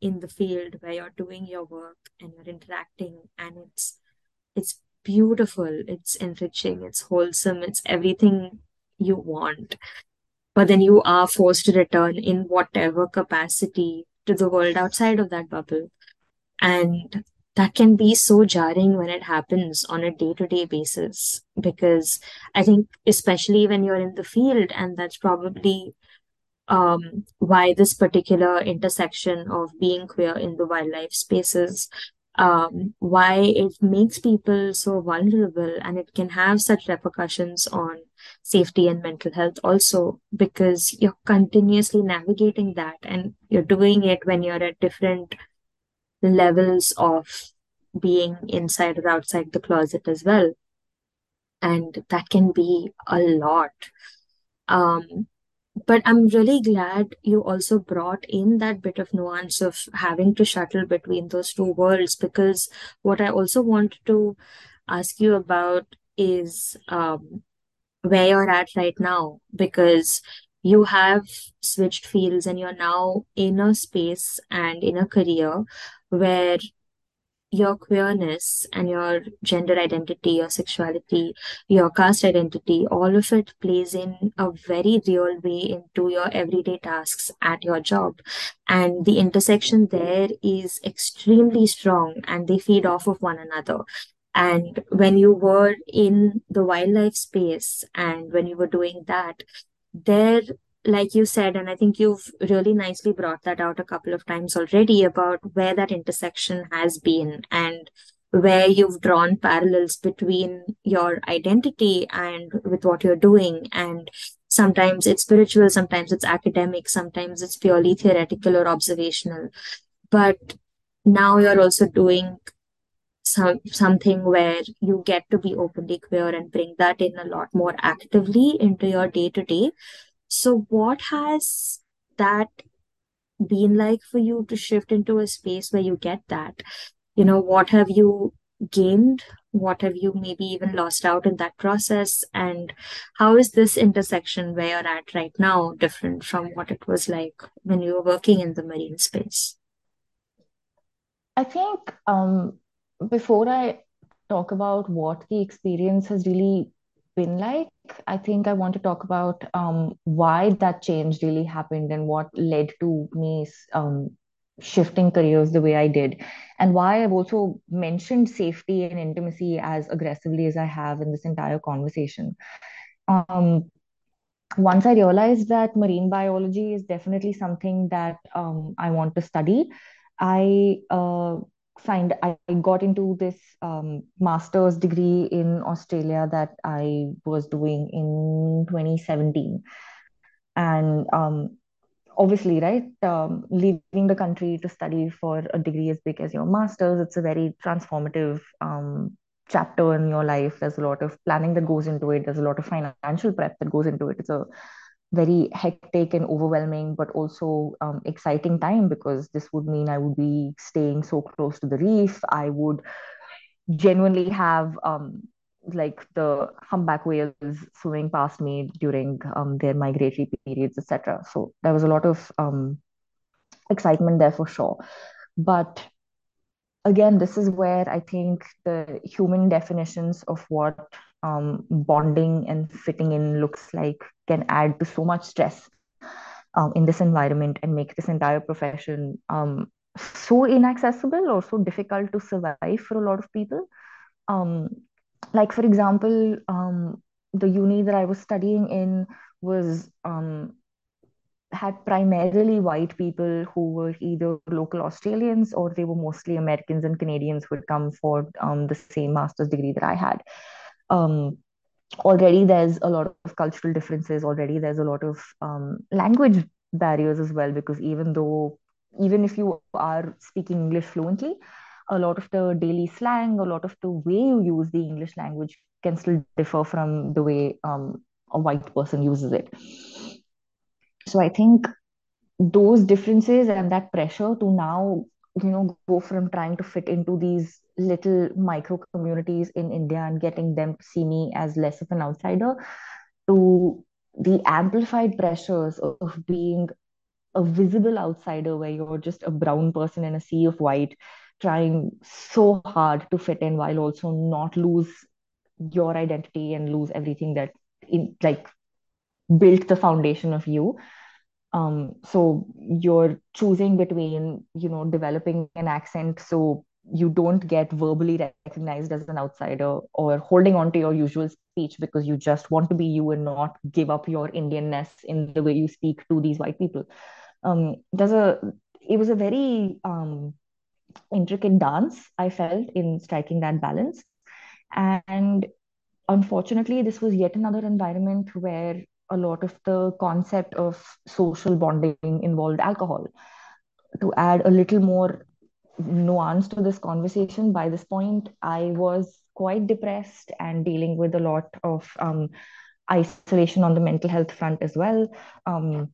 in the field where you're doing your work and you're interacting and it's it's beautiful it's enriching it's wholesome it's everything you want but then you are forced to return in whatever capacity to the world outside of that bubble and that can be so jarring when it happens on a day to day basis. Because I think, especially when you're in the field, and that's probably um, why this particular intersection of being queer in the wildlife spaces, um, why it makes people so vulnerable and it can have such repercussions on safety and mental health also because you're continuously navigating that and you're doing it when you're at different levels of being inside or outside the closet as well. And that can be a lot. Um, but I'm really glad you also brought in that bit of nuance of having to shuttle between those two worlds because what I also want to ask you about is um, where you're at right now because you have switched fields and you're now in a space and in a career where your queerness and your gender identity, your sexuality, your caste identity, all of it plays in a very real way into your everyday tasks at your job. And the intersection there is extremely strong and they feed off of one another. And when you were in the wildlife space and when you were doing that, there like you said, and I think you've really nicely brought that out a couple of times already about where that intersection has been and where you've drawn parallels between your identity and with what you're doing. And sometimes it's spiritual, sometimes it's academic, sometimes it's purely theoretical or observational. But now you're also doing some something where you get to be openly queer and bring that in a lot more actively into your day to day so, what has that been like for you to shift into a space where you get that? You know, what have you gained? What have you maybe even lost out in that process? And how is this intersection where you're at right now different from what it was like when you were working in the marine space? I think um, before I talk about what the experience has really been like, I think I want to talk about um, why that change really happened and what led to me um, shifting careers the way I did, and why I've also mentioned safety and intimacy as aggressively as I have in this entire conversation. Um, once I realized that marine biology is definitely something that um, I want to study, I uh, find I got into this um, master's degree in Australia that I was doing in 2017. And um, obviously, right, um, leaving the country to study for a degree as big as your master's, it's a very transformative um, chapter in your life. There's a lot of planning that goes into it. There's a lot of financial prep that goes into it. It's a very hectic and overwhelming, but also um, exciting time because this would mean I would be staying so close to the reef. I would genuinely have um, like the humpback whales swimming past me during um, their migratory periods, etc. So there was a lot of um, excitement there for sure. But again, this is where I think the human definitions of what um, bonding and fitting in looks like can add to so much stress um, in this environment and make this entire profession um, so inaccessible or so difficult to survive for a lot of people. Um, like, for example, um, the uni that I was studying in was um, had primarily white people who were either local Australians or they were mostly Americans and Canadians who had come for um, the same master's degree that I had. Um, already there's a lot of cultural differences. Already there's a lot of um, language barriers as well because even though even if you are speaking English fluently, a lot of the daily slang, a lot of the way you use the English language can still differ from the way um, a white person uses it. So I think those differences and that pressure to now, you know, go from trying to fit into these little micro communities in India and getting them to see me as less of an outsider to the amplified pressures of being a visible outsider where you're just a brown person in a sea of white trying so hard to fit in while also not lose your identity and lose everything that in like built the foundation of you um, so you're choosing between you know developing an accent so you don't get verbally recognized as an outsider or holding on to your usual speech because you just want to be you and not give up your Indianness in the way you speak to these white people. Um, there's a it was a very um, intricate dance I felt in striking that balance. And unfortunately, this was yet another environment where a lot of the concept of social bonding involved alcohol. To add a little more nuance to this conversation, by this point, I was quite depressed and dealing with a lot of um, isolation on the mental health front as well. Um,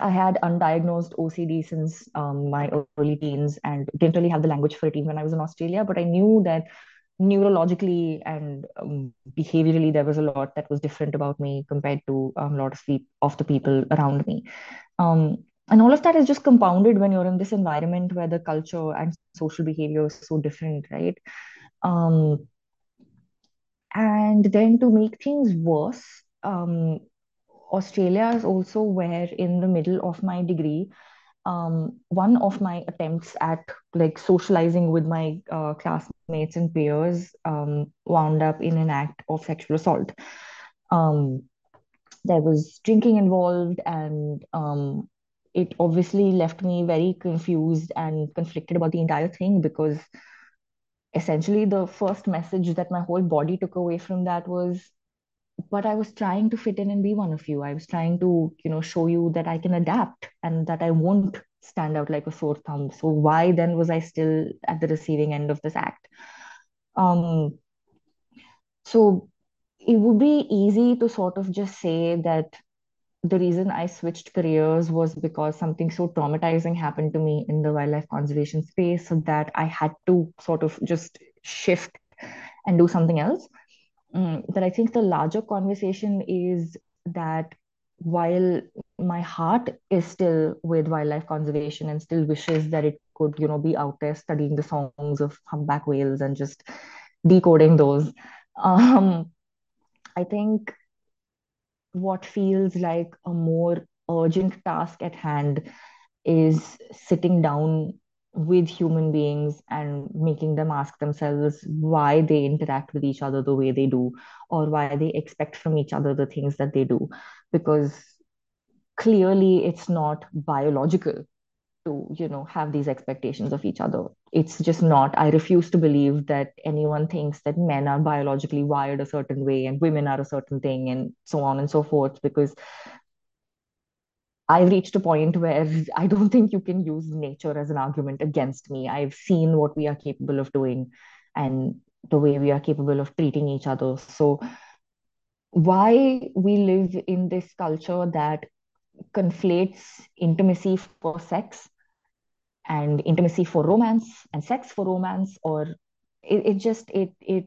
I had undiagnosed OCD since um, my early teens and didn't really have the language for it even when I was in Australia. But I knew that neurologically and um, behaviorally there was a lot that was different about me compared to um, a lot of, the, of the people around me. Um, and all of that is just compounded when you're in this environment where the culture and social behavior is so different, right? Um, and then to make things worse, um, Australia is also where in the middle of my degree, um, one of my attempts at like socializing with my uh, classmates and peers um, wound up in an act of sexual assault. Um, there was drinking involved, and um, it obviously left me very confused and conflicted about the entire thing because essentially the first message that my whole body took away from that was but I was trying to fit in and be one of you. I was trying to, you know, show you that I can adapt and that I won't stand out like a sore thumb. So why then was I still at the receiving end of this act? Um, so it would be easy to sort of just say that the reason I switched careers was because something so traumatizing happened to me in the wildlife conservation space so that I had to sort of just shift and do something else. Mm, but I think the larger conversation is that while my heart is still with wildlife conservation and still wishes that it could, you know, be out there studying the songs of humpback whales and just decoding those, um, I think what feels like a more urgent task at hand is sitting down with human beings and making them ask themselves why they interact with each other the way they do or why they expect from each other the things that they do. Because clearly it's not biological to you know have these expectations of each other. It's just not. I refuse to believe that anyone thinks that men are biologically wired a certain way and women are a certain thing and so on and so forth because I've reached a point where I don't think you can use nature as an argument against me. I've seen what we are capable of doing and the way we are capable of treating each other. So, why we live in this culture that conflates intimacy for sex and intimacy for romance and sex for romance, or it, it just it it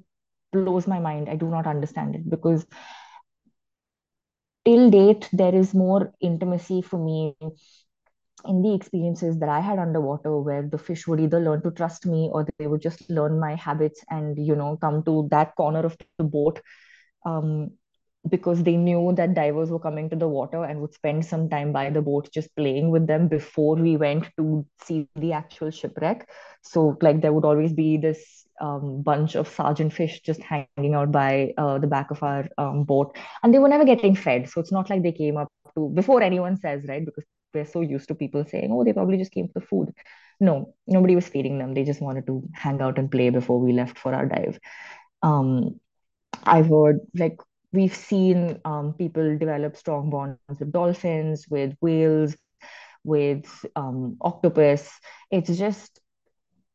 blows my mind. I do not understand it because till date, there is more intimacy for me in the experiences that I had underwater, where the fish would either learn to trust me or they would just learn my habits and, you know, come to that corner of the boat. Um, because they knew that divers were coming to the water and would spend some time by the boat just playing with them before we went to see the actual shipwreck. So, like, there would always be this um, bunch of sergeant fish just hanging out by uh, the back of our um, boat, and they were never getting fed. So it's not like they came up to before anyone says right because we're so used to people saying, "Oh, they probably just came for food." No, nobody was feeding them. They just wanted to hang out and play before we left for our dive. Um, I've heard like we've seen um, people develop strong bonds with dolphins, with whales, with um, octopus. It's just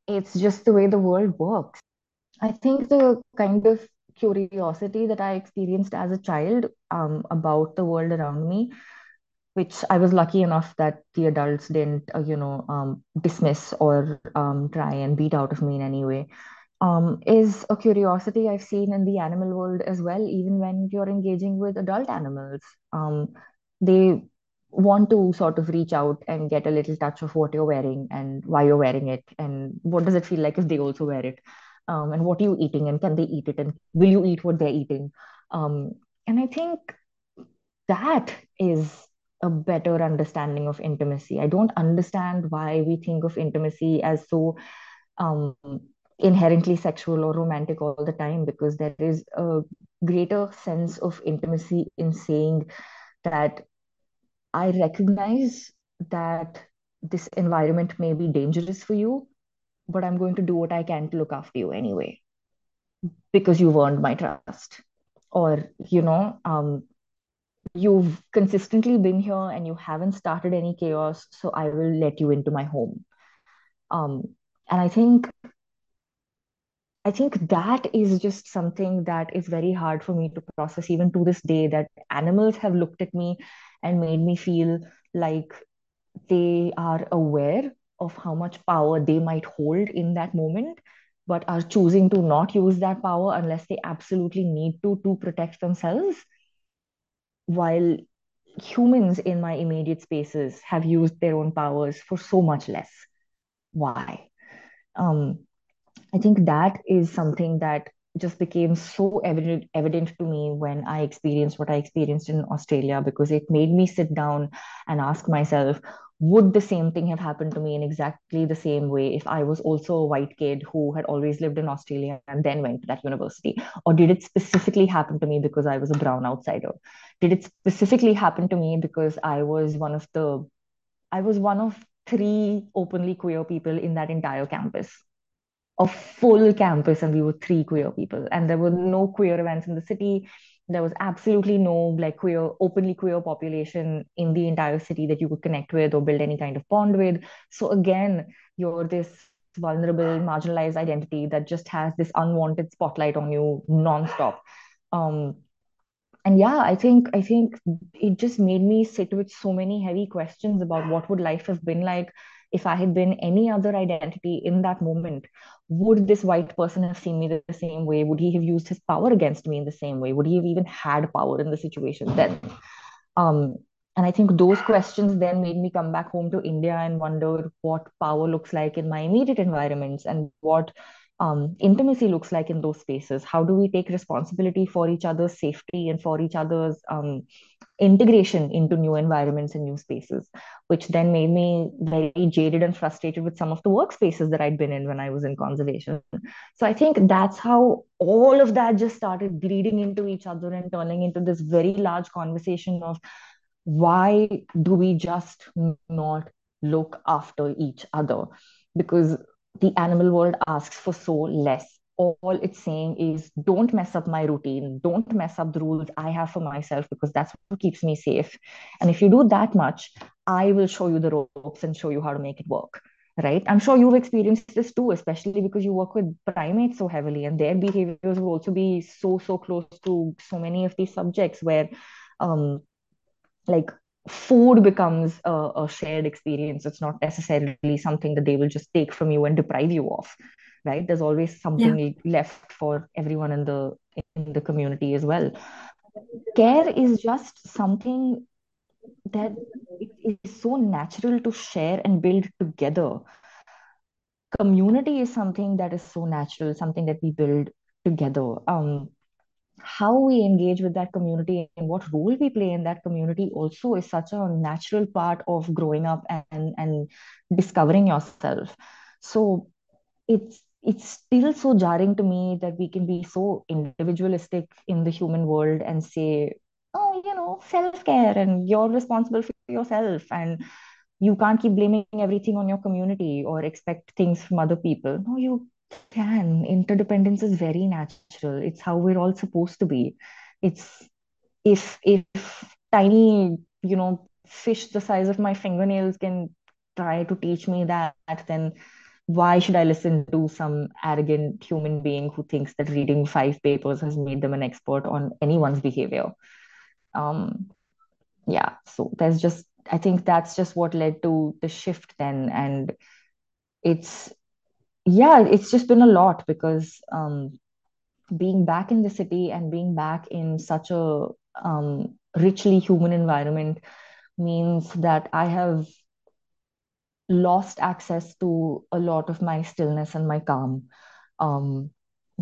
it's just the way the world works. I think the kind of curiosity that I experienced as a child um, about the world around me, which I was lucky enough that the adults didn't, uh, you know, um, dismiss or um, try and beat out of me in any way, um, is a curiosity I've seen in the animal world as well, even when you're engaging with adult animals. Um, they want to sort of reach out and get a little touch of what you're wearing and why you're wearing it and what does it feel like if they also wear it? Um, and what are you eating and can they eat it and will you eat what they're eating? Um, and i think that is a better understanding of intimacy. I don't understand why we think of intimacy as so um, inherently sexual or romantic all the time because there is a greater sense of intimacy in saying that I recognize that this environment may be dangerous for you, but I'm going to do what I can to look after you anyway because you've earned my trust. Or, you know, um, you've consistently been here and you haven't started any chaos, so I will let you into my home. Um, and I think I think that is just something that is very hard for me to process even to this day that animals have looked at me and made me feel like they are aware of how much power they might hold in that moment, but are choosing to not use that power unless they absolutely need to to protect themselves. While humans in my immediate spaces have used their own powers for so much less. Why? Um, I think that is something that just became so evident evident to me when I experienced what I experienced in Australia because it made me sit down and ask myself, would the same thing have happened to me in exactly the same way if I was also a white kid who had always lived in Australia and then went to that university? Or did it specifically happen to me because I was a brown outsider? Did it specifically happen to me because I was one of the I was one of three openly queer people in that entire campus? A full campus and we were three queer people. And there were no queer events in the city. There was absolutely no like queer openly queer population in the entire city that you could connect with or build any kind of bond with. So again you're this vulnerable marginalized identity that just has this unwanted spotlight on you nonstop. Um and yeah i think i think it just made me sit with so many heavy questions about what would life have been like if i had been any other identity in that moment would this white person have seen me the same way? Would he have used his power against me in the same way? Would he have even had power in the situation then? Um and i think those questions then made me come back home to india and wonder what power looks like in my immediate environments and what um, intimacy looks like in those spaces. How do we take responsibility for each other's safety and for each other's um, integration into new environments and new spaces, which then made me very jaded and frustrated with some of the workspaces that I'd been in when I was in conservation. So I think that's how all of that just started bleeding into each other and turning into this very large conversation of why do we just not look after each other? Because the animal world asks for so less. All it's saying is don't mess up my routine, don't mess up the rules I have for myself because that's what keeps me safe. And if you do that much, I will show you the ropes and show you how to make it work. Right. I'm sure you've experienced this too, especially because you work with primates so heavily, and their behaviors will also be so, so close to so many of these subjects where um like food becomes a, a, shared experience. It's not necessarily something that they will just take from you and deprive you of, right? There's always something yeah. left for everyone in the in the community as well. Care is just something that is so natural to share and build together. Community is something that is so natural, something that we build together. Um, how we engage with that community and what role we play in that community also is such a natural part of growing up and and discovering yourself. So it's it's still so jarring to me that we can be so individualistic in the human world and say oh you know self-care and you're responsible for yourself and you can't keep blaming everything on your community or expect things from other people. No you can. Interdependence is very natural. It's how we're all supposed to be. It's if if tiny, you know, fish the size of my fingernails can try to teach me that, then why should I listen to some arrogant human being who thinks that reading five papers has made them an expert on anyone's behavior? Um, yeah, so there's just I think that's just what led to the shift then, and it's yeah, it's just been a lot because um, being back in the city and being back in such a um, richly human environment means that I have lost access to a lot of my stillness and my calm. Um,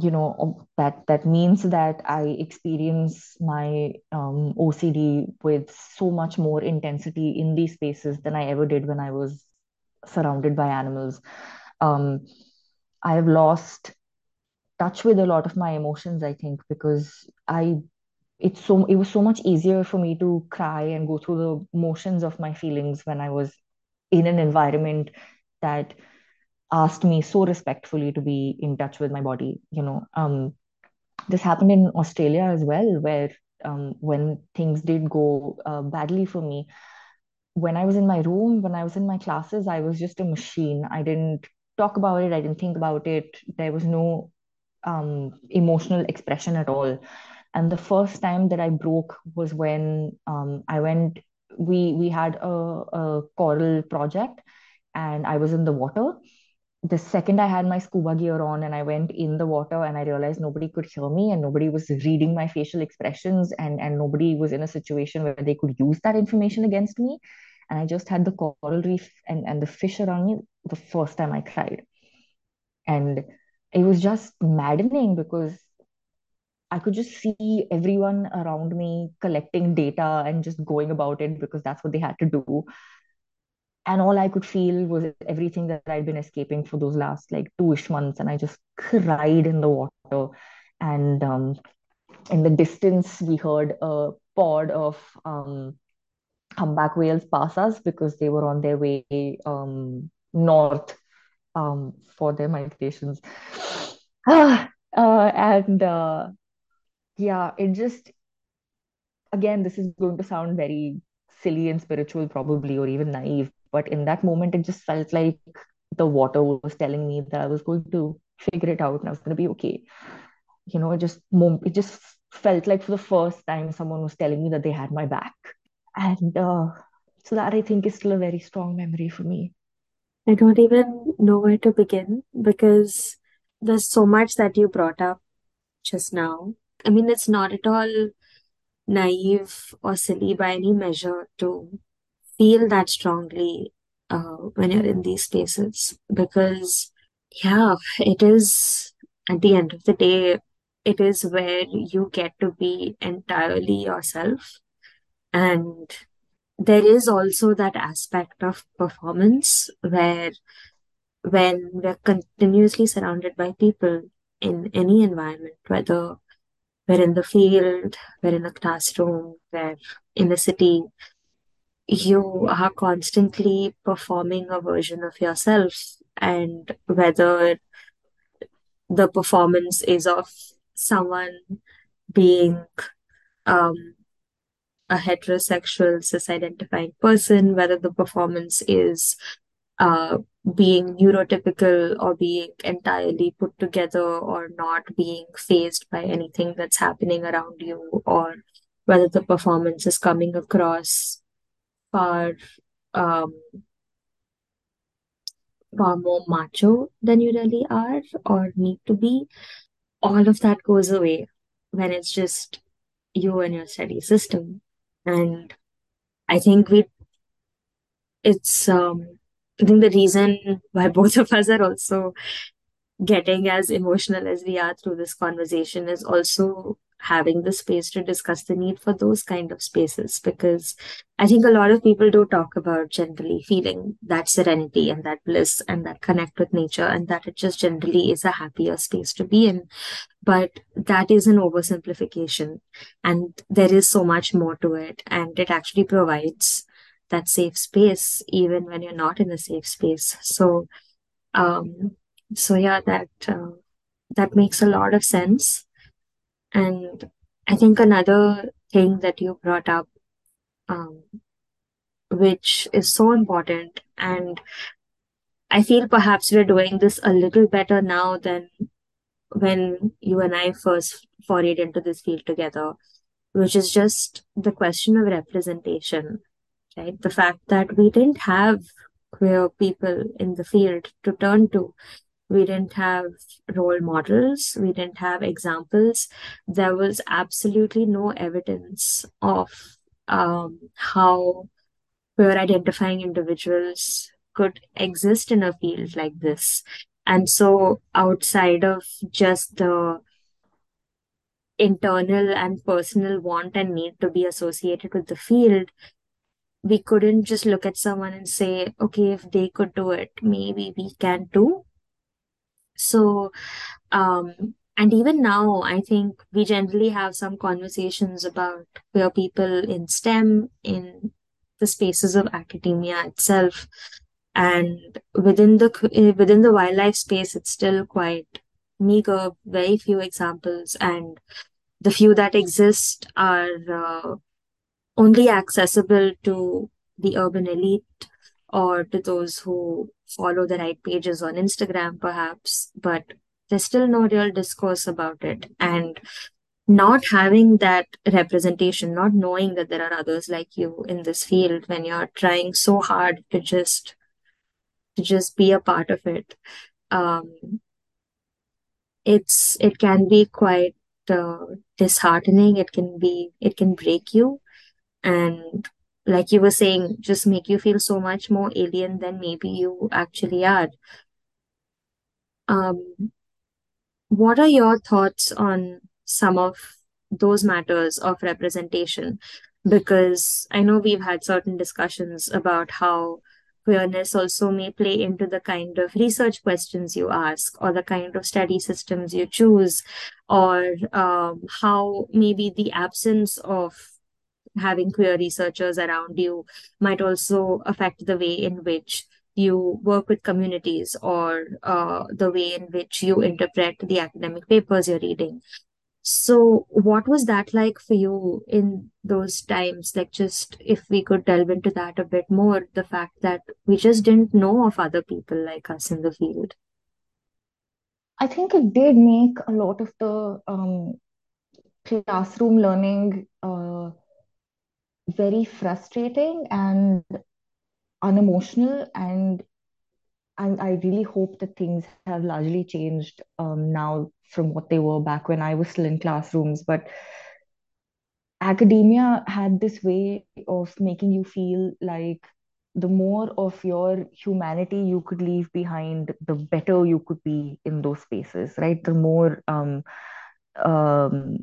you know um, that that means that I experience my um, OCD with so much more intensity in these spaces than I ever did when I was surrounded by animals. Um, I have lost touch with a lot of my emotions, I think, because I it's so it was so much easier for me to cry and go through the motions of my feelings when I was in an environment that asked me so respectfully to be in touch with my body. You know, um, this happened in Australia as well, where um, when things did go uh, badly for me, when I was in my room, when I was in my classes, I was just a machine. I didn't talk about it. I didn't think about it. There was no um, emotional expression at all. And the first time that I broke was when um, I went. We we had a, a coral project, and I was in the water. The second I had my scuba gear on and I went in the water and I realized nobody could hear me and nobody was reading my facial expressions and and nobody was in a situation where they could use that information against me. And I just had the coral reef and, and the fish around me the first time I cried. And it was just maddening because I could just see everyone around me collecting data and just going about it because that's what they had to do. And all I could feel was everything that I'd been escaping for those last like two-ish months. And I just cried in the water. And um, in the distance, we heard a pod of um, humpback whales pass us because they were on their way um, north um, for their migrations. uh, and uh, yeah, it just, again, this is going to sound very silly and spiritual, probably, or even naive. But in that moment, it just felt like the water was telling me that I was going to figure it out and I was going to be okay. You know, it just it just felt like for the first time someone was telling me that they had my back, and uh, so that I think is still a very strong memory for me. I don't even know where to begin because there's so much that you brought up just now. I mean, it's not at all naive or silly by any measure to feel that strongly uh, when you're in these spaces because, yeah, it is at the end of the day, it is where you get to be entirely yourself. And there is also that aspect of performance where when we're continuously surrounded by people in any environment, whether we're in the field, we're in a classroom, we're in the city, you are constantly performing a version of yourself. And whether the performance is of someone being um, a heterosexual cis-identifying person, whether the performance is uh, being neurotypical or being entirely put together or not being fazed by anything that's happening around you, or whether the performance is coming across far um, far more macho than you really are or need to be. All of that goes away when it's just you and your study system. And I think we it's um I think the reason why both of us are also getting as emotional as we are through this conversation is also having the space to discuss the need for those kind of spaces because I think a lot of people do talk about generally feeling that serenity and that bliss and that connect with nature and that it just generally is a happier space to be in. But that is an oversimplification and there is so much more to it and it actually provides that safe space even when you're not in a safe space. So um so yeah that uh, that makes a lot of sense and I think another thing that you brought up, um, which is so important, and I feel perhaps we're doing this a little better now than when you and I first forayed into this field together, which is just the question of representation, right? The fact that we didn't have queer people in the field to turn to we didn't have role models. We didn't have examples. There was absolutely no evidence of um, how queer identifying individuals could exist in a field like this. And so outside of just the internal and personal want and need to be associated with the field we couldn't just look at someone and say okay if they could do it maybe we can too So, um, and even now, I think we generally have some conversations about queer people in STEM, in the spaces of academia itself, and within the within the wildlife space, it's still quite meager, very few examples, and the few that exist are uh, only accessible to the urban elite or to those who follow the right pages on Instagram, perhaps, but there's still no real discourse about it. And not having that representation, not knowing that there are others like you in this field when you're trying so hard to just to just be a part of it, um, it's it can be quite uh, disheartening. It can be it can break you, and like you were saying, just make you feel so much more alien than maybe you actually are. Um, what are your thoughts on some of those matters of representation? Because I know we've had certain discussions about how queerness also may play into the kind of research questions you ask or the kind of study systems you choose or um, how maybe the absence of having queer researchers around you might also affect the way in which you work with communities or uh, the way in which you interpret the academic papers you're reading. So, what was that like for you in those times? Like, just if we could delve into that a bit more, the fact that we just didn't know of other people like us in the field. I think it did make a lot of the um, classroom learning uh, very frustrating and unemotional and and I really hope that things have largely changed um, now from what they were back when I was still in classrooms. But academia had this way of making you feel like the more of your humanity you could leave behind, the better you could be in those spaces, right? The more um, um,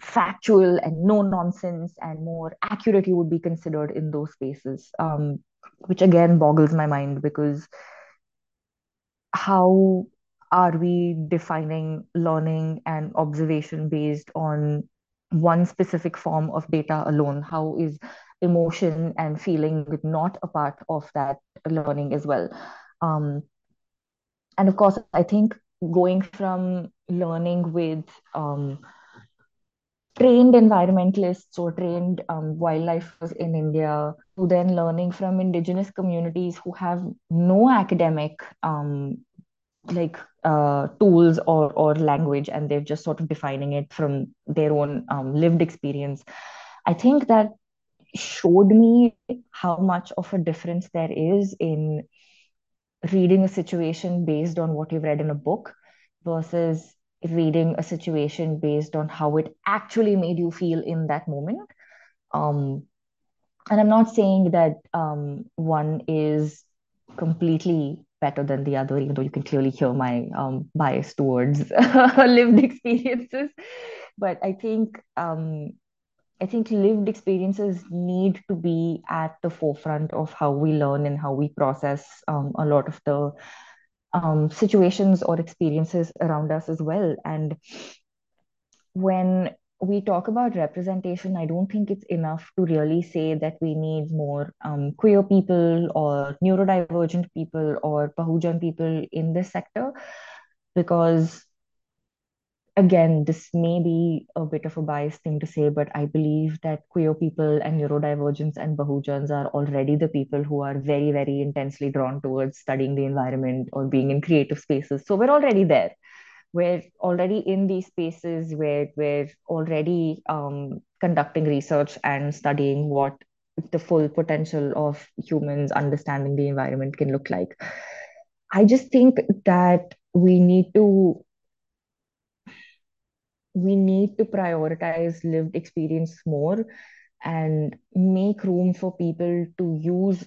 factual and no nonsense and more accurate you would be considered in those spaces, um, which again boggles my mind because how are we defining learning and observation based on one specific form of data alone? How is emotion and feeling not a part of that learning as well? Um, and of course, I think going from learning with um, trained environmentalists or trained um, in India to then learning from indigenous communities who have no academic um, like uh, tools or or language and they're just sort of defining it from their own um, lived experience. I think that showed me how much of a difference there is in reading a situation based on what you've read in a book versus reading a situation based on how it actually made you feel in that moment um, and i'm not saying that um, one is completely better than the other, even though you can clearly hear my um, bias towards lived experiences. But I think um, I think lived experiences need to be at the forefront of how we learn and how we process um, a lot of the um, situations or experiences around us as well. And when we talk about representation, I don't think it's enough to really say that we need more um, queer people or neurodivergent people or Bahujan people in this sector, because again, this may be a bit of a biased thing to say, but I believe that queer people and neurodivergents and Bahujans are already the people who are very, very intensely drawn towards studying the environment or being in creative spaces. So we're already there we're already in these spaces where we're already um, conducting research and studying what the full potential of humans understanding the environment can look like. I just think that we need to we need to prioritize lived experience more and make room for people to use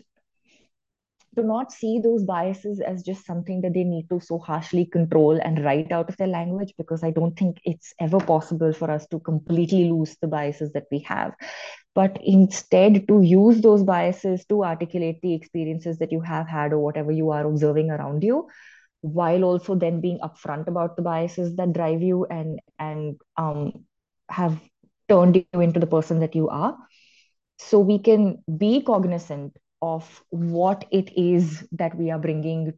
to not see those biases as just something that they need to so harshly control and write out of their language because I don't think it's ever possible for us to completely lose the biases that we have. But instead, to use those biases to articulate the experiences that you have had or whatever you are observing around you while also then being upfront about the biases that drive you and and um, have turned you into the person that you are. So we can be cognizant of what it is that we are bringing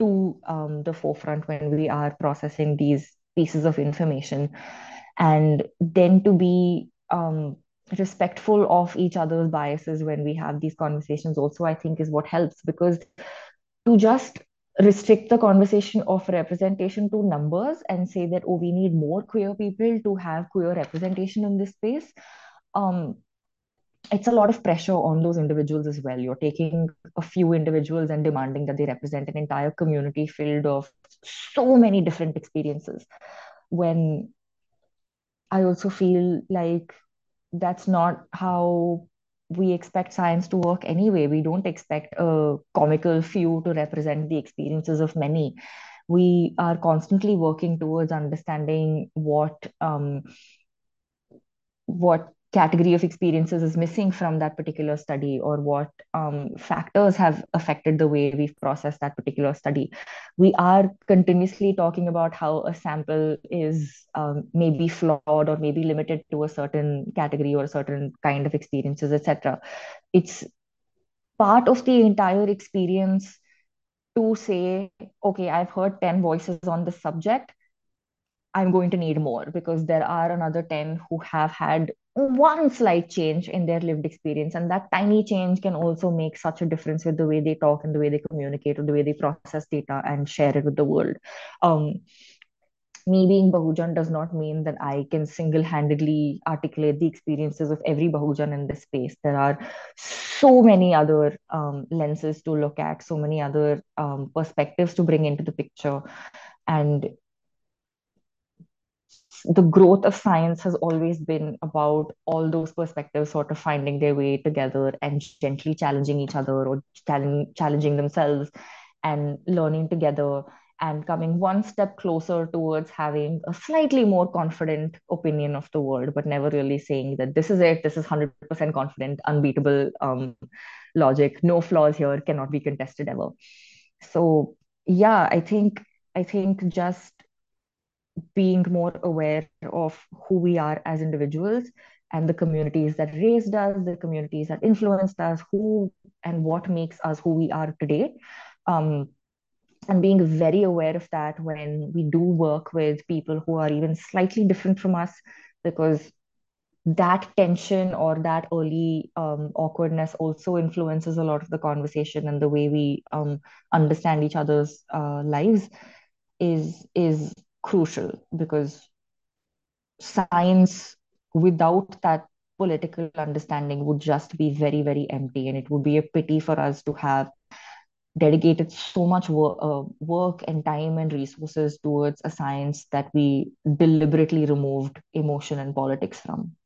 to um, the forefront when we are processing these pieces of information. And then to be um, respectful of each other's biases when we have these conversations also i think is what helps because to just restrict the conversation of representation to numbers and say that oh we need more queer people to have queer representation in this space um, it's a lot of pressure on those individuals as well. You're taking a few individuals and demanding that they represent an entire community filled of so many different experiences. When I also feel like that's not how we expect science to work anyway. We don't expect a comical few to represent the experiences of many. We are constantly working towards understanding what um, what category of experiences is missing from that particular study or what um, factors have affected the way we've processed that particular study. We are continuously talking about how a sample is um, maybe flawed or maybe limited to a certain category or a certain kind of experiences, etc. It's part of the entire experience to say, okay, I've heard 10 voices on the subject. I'm going to need more because there are another 10 who have had one slight change in their lived experience. And that tiny change can also make such a difference with the way they talk and the way they communicate or the way they process data and share it with the world. Um, me being Bahujan does not mean that I can single handedly articulate the experiences of every Bahujan in this space. There are so many other um, lenses to look at, so many other um, perspectives to bring into the picture. And the growth of science has always been about all those perspectives sort of finding their way together and gently challenging each other or challenging themselves and learning together and coming one step closer towards having a slightly more confident opinion of the world, but never really saying that this is it, this is 100% confident, unbeatable um, logic, no flaws here, cannot be contested ever. So, yeah, I think I think just being more aware of who we are as individuals and the communities that raised us, the communities that influenced us, who and what makes us who we are today. Um, and being very aware of that when we do work with people who are even slightly different from us, because that tension or that early um, awkwardness also influences a lot of the conversation and the way we um, understand each other's uh, lives is is crucial because science without that political understanding would just be very, very empty. And it would be a pity for us to have dedicated so much work, uh, work and time and resources towards a science that we deliberately removed emotion and politics from.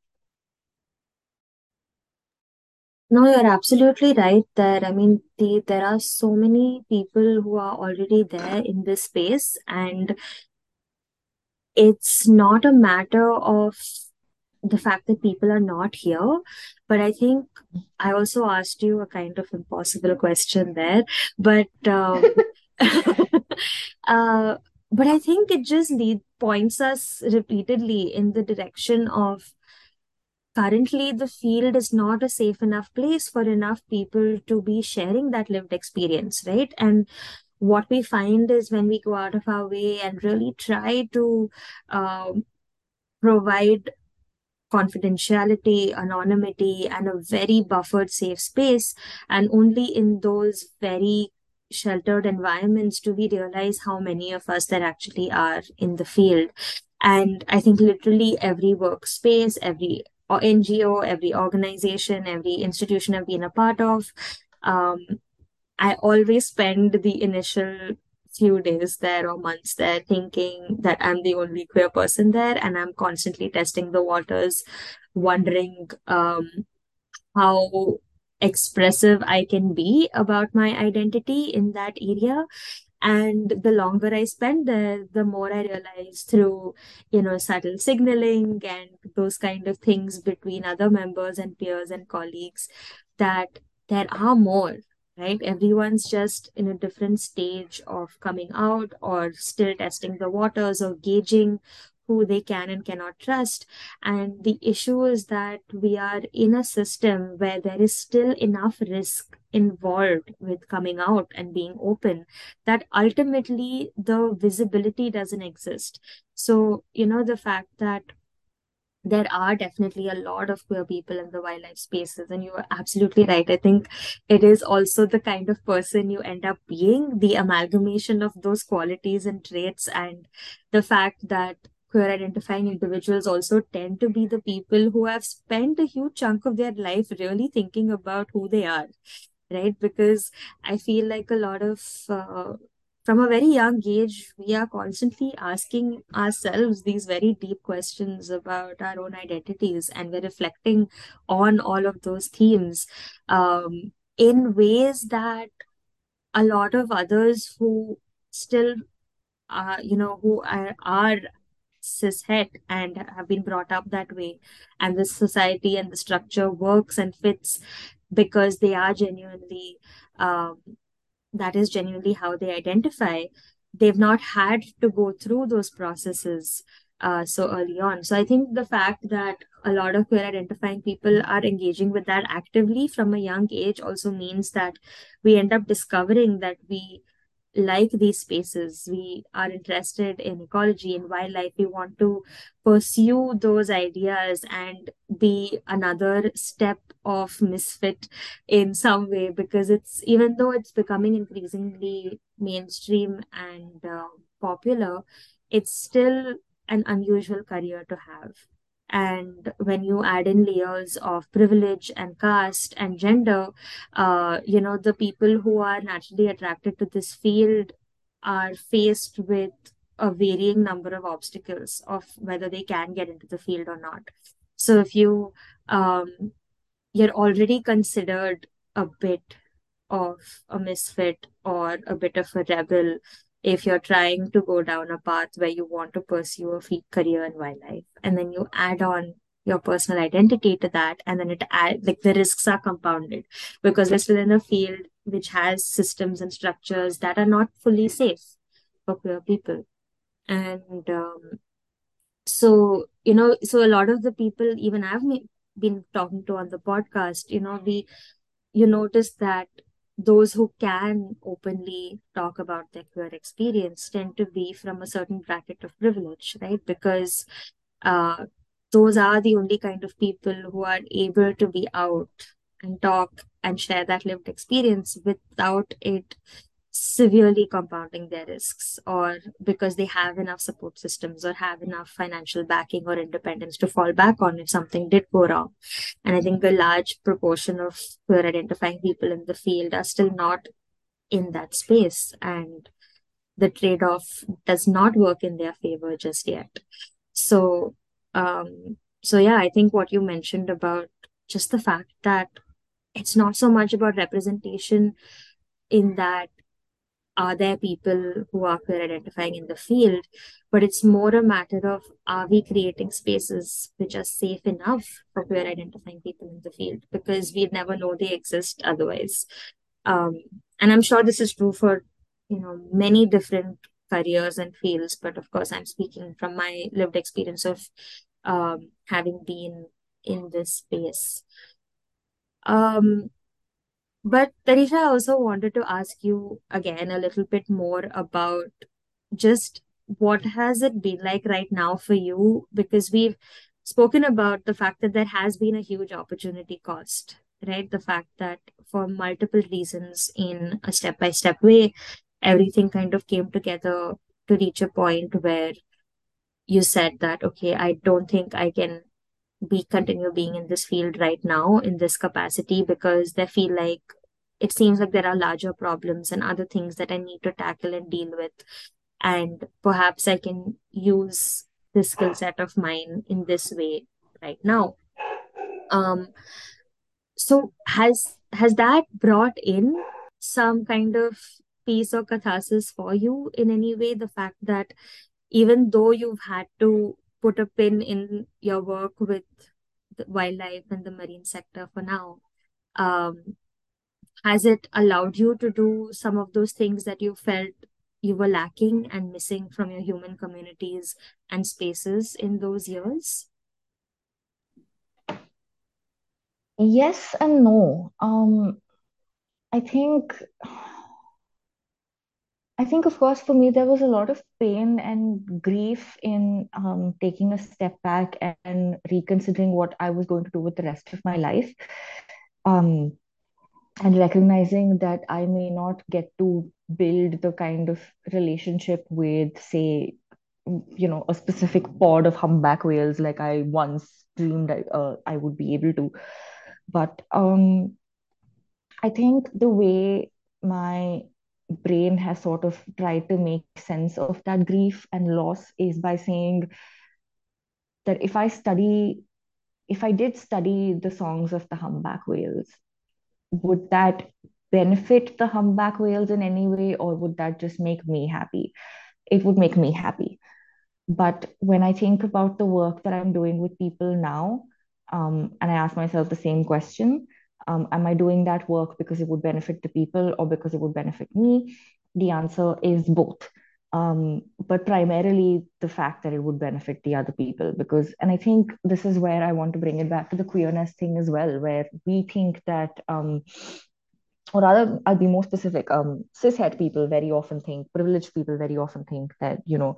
No, you're absolutely right there. I mean, the, there are so many people who are already there in this space, and it's not a matter of the fact that people are not here, but I think I also asked you a kind of impossible question there. But um, uh, but I think it just lead points us repeatedly in the direction of currently the field is not a safe enough place for enough people to be sharing that lived experience, right? And what we find is when we go out of our way and really try to um, provide confidentiality, anonymity, and a very buffered safe space. And only in those very sheltered environments do we realize how many of us there actually are in the field. And I think literally every workspace, every NGO, every organization, every institution I've been a part of, um, I always spend the initial few days there or months there thinking that I'm the only queer person there and I'm constantly testing the waters, wondering um, how expressive I can be about my identity in that area. And the longer I spend there, the more I realize through, you know, subtle signaling and those kind of things between other members and peers and colleagues that there are more right? Everyone's just in a different stage of coming out or still testing the waters or gauging who they can and cannot trust. And the issue is that we are in a system where there is still enough risk involved with coming out and being open that ultimately the visibility doesn't exist. So, you know, the fact that there are definitely a lot of queer people in the wildlife spaces, and you are absolutely right. I think it is also the kind of person you end up being, the amalgamation of those qualities and traits, and the fact that queer identifying individuals also tend to be the people who have spent a huge chunk of their life really thinking about who they are, right? Because I feel like a lot of uh, from a very young age, we are constantly asking ourselves these very deep questions about our own identities, and we're reflecting on all of those themes um, in ways that a lot of others who still, uh, you know, who are, are cishet and have been brought up that way, and the society and the structure works and fits because they are genuinely um, that is genuinely how they identify, they've not had to go through those processes uh, so early on. So I think the fact that a lot of queer identifying people are engaging with that actively from a young age also means that we end up discovering that we like these spaces. We are interested in ecology and wildlife. We want to pursue those ideas and be another step of misfit in some way because it's even though it's becoming increasingly mainstream and uh, popular, it's still an unusual career to have. And when you add in layers of privilege and caste and gender, uh, you know, the people who are naturally attracted to this field are faced with a varying number of obstacles of whether they can get into the field or not. So if you um, you're already considered a bit of a misfit or a bit of a rebel if you're trying to go down a path where you want to pursue a career in wildlife and then you add on your personal identity to that and then it add like the risks are compounded because we're still in a field which has systems and structures that are not fully safe for queer people. And um, so you know so a lot of the people even i've been talking to on the podcast you know we you notice that those who can openly talk about their queer experience tend to be from a certain bracket of privilege right? Because uh, those are the only kind of people who are able to be out and talk and share that lived experience without it severely compounding their risks or because they have enough support systems or have enough financial backing or independence to fall back on if something did go wrong. And I think a large proportion of who are identifying people in the field are still not in that space and the trade-off does not work in their favor just yet. So um so yeah, I think what you mentioned about just the fact that it's not so much about representation in that are there people who are queer identifying in the field, but it's more a matter of are we creating spaces which are safe enough for queer identifying people in the field because we'd never know they exist otherwise. Um, and I'm sure this is true for you know many different careers and fields, but of course I'm speaking from my lived experience of um, having been in this space. Um, but Tanisha, I also wanted to ask you again a little bit more about just what has it been like right now for you? Because we've spoken about the fact that there has been a huge opportunity cost, right? The fact that for multiple reasons in a step-by-step way, everything kind of came together to reach a point where you said that, okay, I don't think I can be continue being in this field right now in this capacity because they feel like it seems like there are larger problems and other things that I need to tackle and deal with. And perhaps I can use this skill set of mine in this way right now. Um, so has has that brought in some kind of peace or catharsis for you in any way? The fact that even though you've had to put a pin in your work with the wildlife and the marine sector for now. Um, has it allowed you to do some of those things that you felt you were lacking and missing from your human communities and spaces in those years? Yes and no. Um, I think I think, of course, for me, there was a lot of pain and grief in um, taking a step back and reconsidering what I was going to do with the rest of my life. Um, and recognizing that I may not get to build the kind of relationship with, say, you know, a specific pod of humpback whales like I once dreamed I, uh, I would be able to. But um, I think the way my brain has sort of tried to make sense of that grief and loss is by saying that if I study, if I did study the songs of the humpback whales, would that benefit the humpback whales in any way, or would that just make me happy? It would make me happy. But when I think about the work that I'm doing with people now, um, and I ask myself the same question, um, am I doing that work because it would benefit the people or because it would benefit me? The answer is both. Um, but primarily the fact that it would benefit the other people because and i think this is where i want to bring it back to the queerness thing as well where we think that um, or rather i'll be more specific um, cishet people very often think privileged people very often think that you know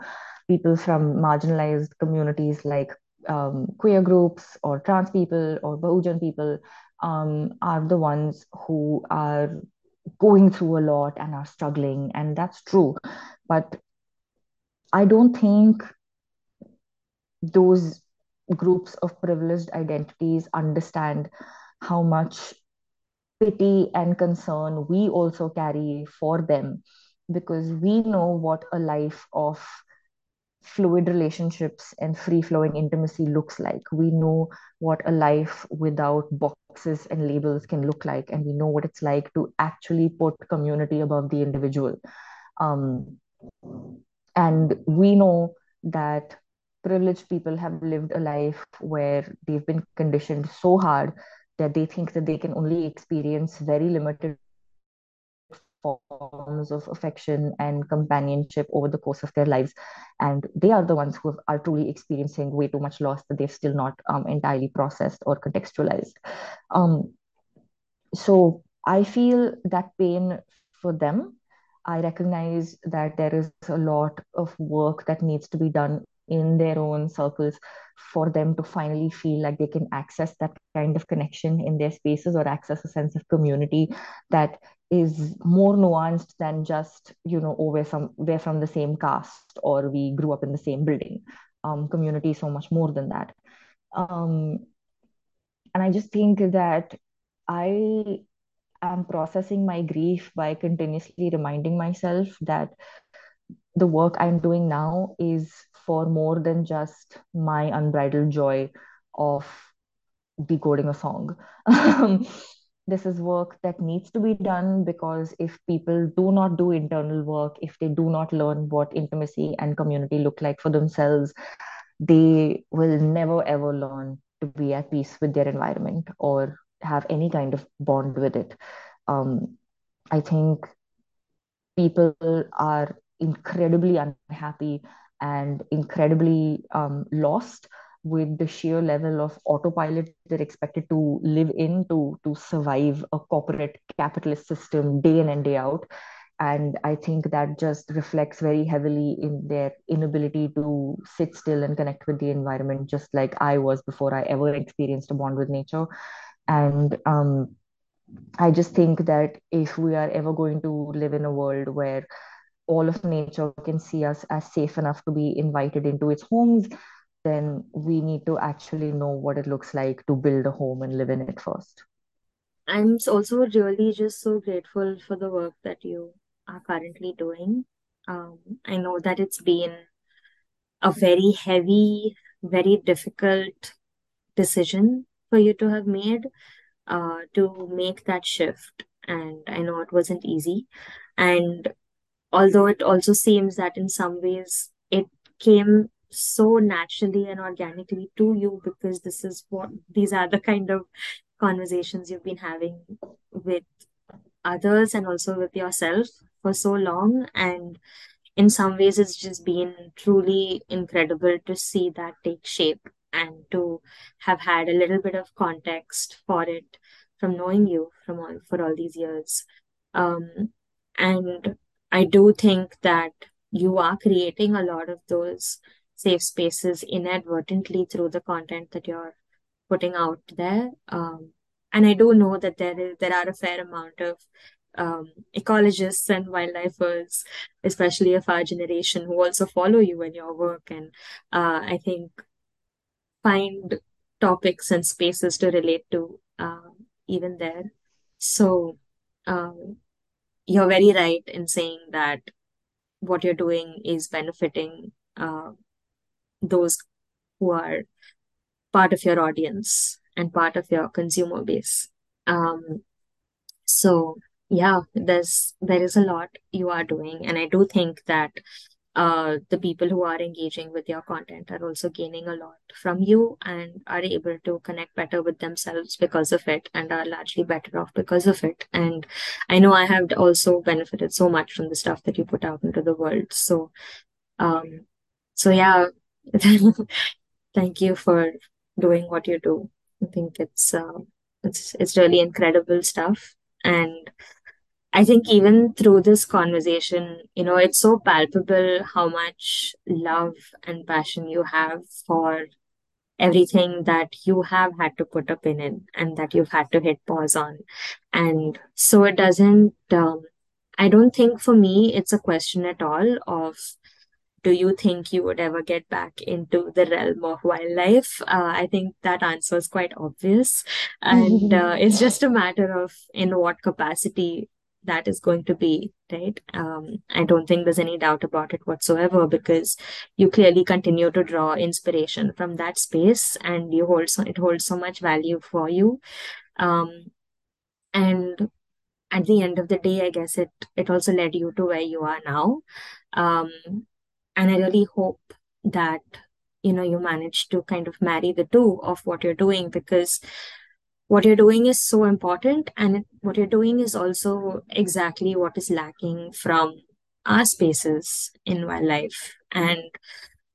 people from marginalized communities like um, queer groups or trans people or Bahujan people um, are the ones who are going through a lot and are struggling. And that's true. But I don't think those groups of privileged identities understand how much pity and concern we also carry for them because we know what a life of fluid relationships and free flowing intimacy looks like. We know what a life without boxes and labels can look like, and we know what it's like to actually put community above the individual. Um, and we know that privileged people have lived a life where they've been conditioned so hard that they think that they can only experience very limited forms of affection and companionship over the course of their lives. And they are the ones who are truly experiencing way too much loss that they've still not um, entirely processed or contextualized. Um, so I feel that pain for them. I recognize that there is a lot of work that needs to be done in their own circles for them to finally feel like they can access that kind of connection in their spaces or access a sense of community that is more nuanced than just you know oh we're some we're from the same caste or we grew up in the same building. Um, community is so much more than that. Um, and i just think that i am processing my grief by continuously reminding myself that the work i'm doing now is for more than just my unbridled joy of decoding a song this is work that needs to be done because if people do not do internal work, if they do not learn what intimacy and community look like for themselves, they will never ever learn to be at peace with their environment or have any kind of bond with it. Um, I think people are incredibly unhappy and incredibly um, lost with the sheer level of autopilot they're expected to live in to to survive a corporate capitalist system day in and day out. And i think that just reflects very heavily in their inability to sit still and connect with the environment just like i was before i ever experienced a bond with nature. And um, i just think that if we are ever going to live in a world where all of nature can see us as safe enough to be invited into its homes then we need to actually know what it looks like to build a home and live in it first. I'm also really just so grateful for the work that you are currently doing. Um, I know that it's been a very heavy, very difficult decision for you to have made uh, to make that shift. And I know it wasn't easy. And although it also seems that in some ways it came so naturally and organically to you because this is what these are the kind of conversations you've been having with others and also with yourself for so long. And in some ways, it's just been truly incredible to see that take shape and to have had a little bit of context for it from knowing you from all for all these years. Um, and I do think that you are creating a lot of those safe spaces inadvertently through the content that you're putting out there. Um, and I do know that there is there are a fair amount of um, ecologists and wildlifers, especially of our generation, who also follow you and your work, and uh, I think find topics and spaces to relate to uh, even there. So um, you're very right in saying that what you're doing is benefiting uh, those who are part of your audience and part of your consumer base. Um, so yeah, there's there is a lot you are doing, and I do think that uh, the people who are engaging with your content are also gaining a lot from you and are able to connect better with themselves because of it and are largely better off because of it. And I know I have also benefited so much from the stuff that you put out into the world. So, um, so yeah, thank you for doing what you do. I think it's uh, it's it's really incredible stuff. And I think even through this conversation, you know, it's so palpable how much love and passion you have for everything that you have had to put a pin in and that you've had to hit pause on. And so it doesn't, um, I don't think for me it's a question at all of do you think you would ever get back into the realm of wildlife? Uh, I think that answer is quite obvious. And uh, it's just a matter of in what capacity that is going to be, right? Um, I don't think there's any doubt about it whatsoever because you clearly continue to draw inspiration from that space and you hold so it holds so much value for you. Um, and at the end of the day, I guess it it also led you to where you are now. Um, and I really hope that you know you manage to kind of marry the two of what you're doing because what you're doing is so important and what you're doing is also exactly what is lacking from our spaces in wildlife and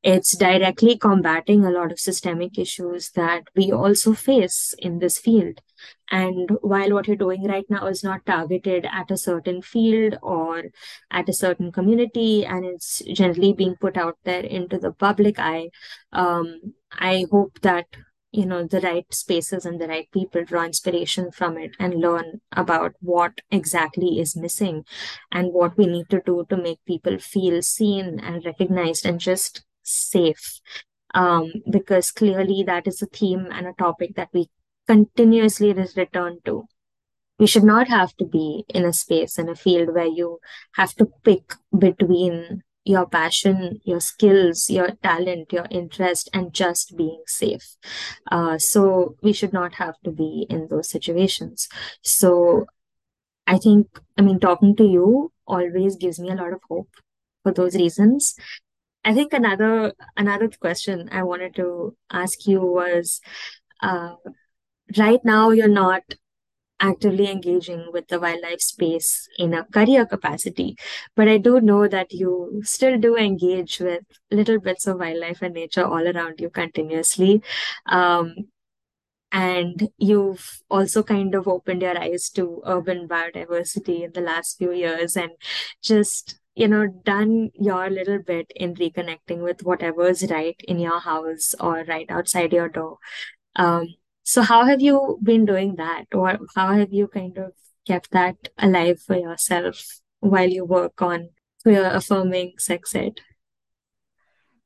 it's directly combating a lot of systemic issues that we also face in this field and while what you're doing right now is not targeted at a certain field or at a certain community and it's generally being put out there into the public eye um, i hope that you know the right spaces and the right people draw inspiration from it and learn about what exactly is missing and what we need to do to make people feel seen and recognized and just safe. Um, because clearly that is a theme and a topic that we continuously return to we should not have to be in a space in a field where you have to pick between your passion, your skills, your talent, your interest, and just being safe. Uh, so we should not have to be in those situations. So I think, I mean, talking to you always gives me a lot of hope for those reasons. I think another another question I wanted to ask you was, uh, right now you're not actively engaging with the wildlife space in a career capacity. But I do know that you still do engage with little bits of wildlife and nature all around you continuously. Um, and you've also kind of opened your eyes to urban biodiversity in the last few years and just you know done your little bit in reconnecting with whatever's right in your house or right outside your door um, so how have you been doing that, or how have you kind of kept that alive for yourself while you work on your affirming sex ed?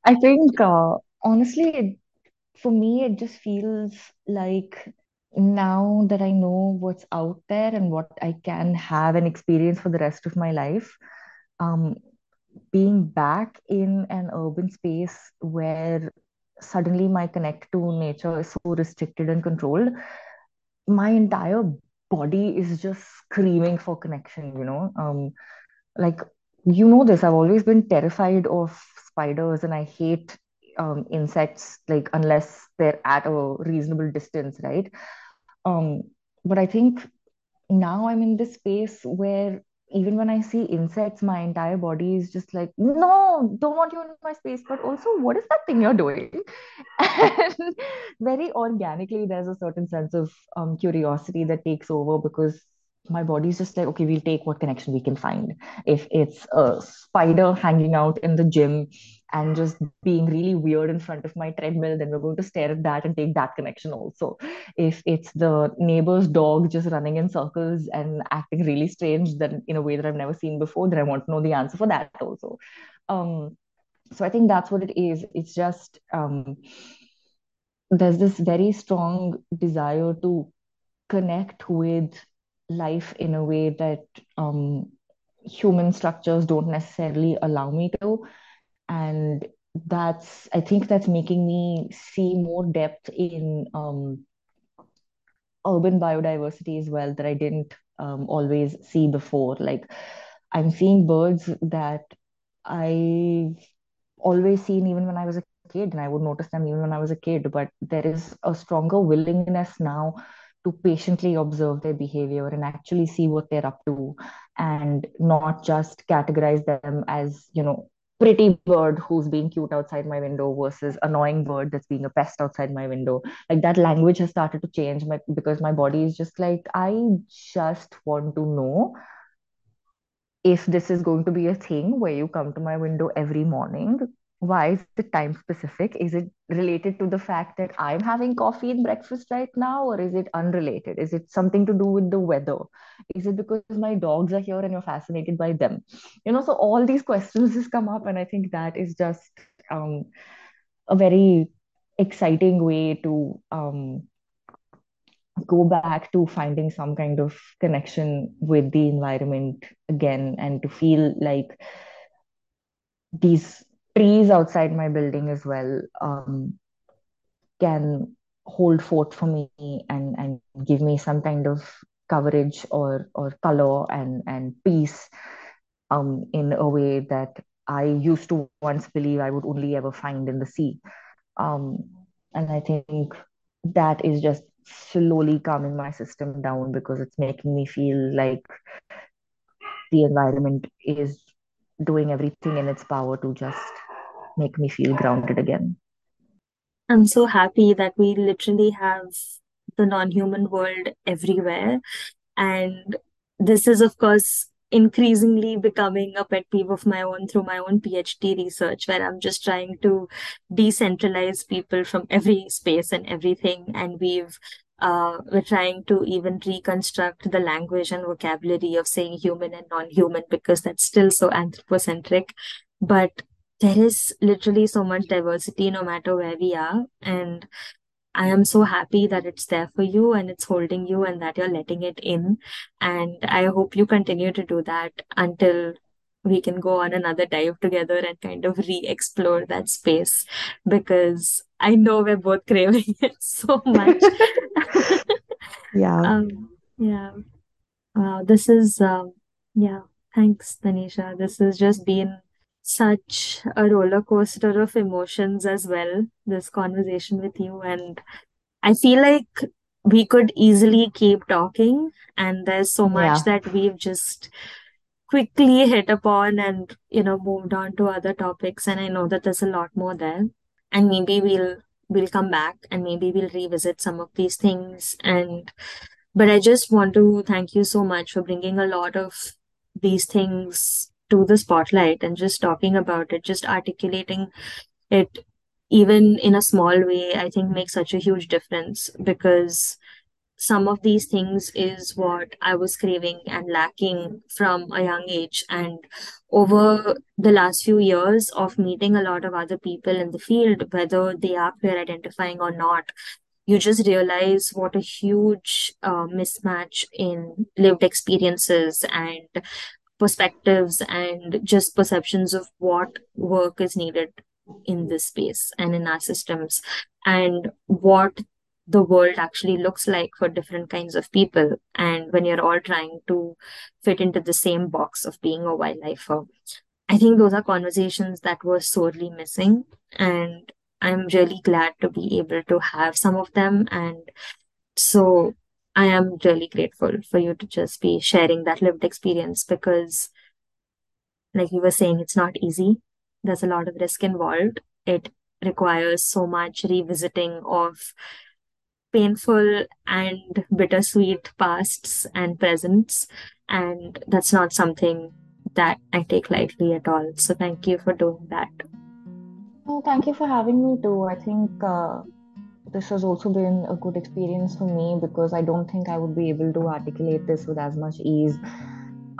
I think, uh, honestly, for me, it just feels like now that I know what's out there and what I can have and experience for the rest of my life, um, being back in an urban space where suddenly my connect to nature is so restricted and controlled, my entire body is just screaming for connection, you know. Um, like you know this, I've always been terrified of spiders and I hate um, insects, like unless they're at a reasonable distance, right? Um, but I think now I'm in this space where even when I see insects, my entire body is just like, no, don't want you in my space. But also, what is that thing you're doing? And very organically, there's a certain sense of um, curiosity that takes over because my body's just like, okay, we'll take what connection we can find. If it's a spider hanging out in the gym and just being really weird in front of my treadmill, then we're going to stare at that and take that connection also if it's the neighbor's dog just running in circles and acting really strange then in a way that I've never seen before, then I want to know the answer for that also. Um, so I think that's what it is. It's just um, there's this very strong desire to connect with life in a way that um, human structures don't necessarily allow me to. And that's, I think that's making me see more depth in um, urban biodiversity as well that I didn't um, always see before. Like I'm seeing birds that I've always seen even when I was a kid, and I would notice them even when I was a kid. But there is a stronger willingness now to patiently observe their behavior and actually see what they're up to and not just categorize them as, you know, pretty bird who's being cute outside my window versus annoying bird that's being a pest outside my window. Like that language has started to change my because my body is just like i just want to know if this is going to be a thing where you come to my window every morning, why is it time specific? Is it related to the fact that I'm having coffee and breakfast right now, or is it unrelated? Is it something to do with the weather? Is it because my dogs are here and you're fascinated by them? You know, so all these questions just come up, and I think that is just um, a very exciting way to um, go back to finding some kind of connection with the environment again and to feel like these trees outside my building as well um, can hold forth for me and and give me some kind of coverage or or color and and peace um in a way that I used to once believe I would only ever find in the sea. Um and I think that is just slowly calming my system down because it's making me feel like the environment is doing everything in its power to just make me feel grounded again. I'm so happy that we literally have the non-human world everywhere. And this is, of course, increasingly becoming a pet peeve of my own through my own PhD research, where I'm just trying to decentralize people from every space and everything. And we've uh, we're trying to even reconstruct the language and vocabulary of saying human and non-human because that's still so anthropocentric. But there is literally so much diversity no matter where we are. And I am so happy that it's there for you and it's holding you and that you're letting it in. And I hope you continue to do that until we can go on another dive together and kind of re-explore that space because I know we're both craving it so much. Yeah. Um, yeah. Wow, this is um, yeah, thanks, Tanisha. This has just been such a roller coaster of emotions as well, this conversation with you. And I feel like we could easily keep talking, and there's so much Yeah. that we've just quickly hit upon and, you know, moved on to other topics. And I know that there's a lot more there. And maybe we'll we'll come back and maybe we'll revisit some of these things. And but I just want to thank you so much for bringing a lot of these things to the spotlight and just talking about it, just articulating it even in a small way, I think makes such a huge difference because some of these things is what I was craving and lacking from a young age. And over the last few years of meeting a lot of other people in the field, whether they are queer identifying or not, you just realize what a huge uh, mismatch in lived experiences and perspectives and just perceptions of what work is needed in this space and in our systems and what the world actually looks like for different kinds of people. And when you're all trying to fit into the same box of being a wildlifer i think those are conversations that were sorely missing. And i'm really glad to be able to have some of them. And so I am really grateful for you to just be sharing that lived experience because, like you were saying, it's not easy. There's a lot of risk involved. It requires so much revisiting of painful and bittersweet pasts and presents. And that's not something that I take lightly at all. So thank you for doing that. Oh, thank you for having me too. I think uh, this has also been a good experience for me because I don't think I would be able to articulate this with as much ease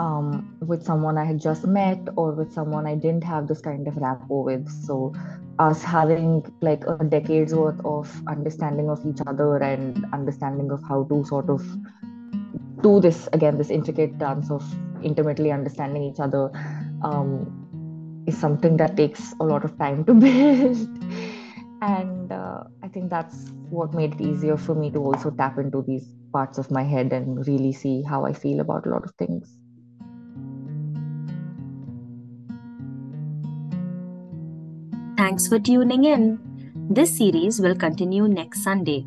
um, with someone I had just met or with someone I didn't have this kind of rapport with. So, us having like a decade's worth of understanding of each other and understanding of how to sort of do this again, this intricate dance of intimately understanding each other um, is something that takes a lot of time to build. And uh, I think that's what made it easier for me to also tap into these parts of my head and really see how I feel about a lot of things. Thanks for tuning in. This series will continue next Sunday.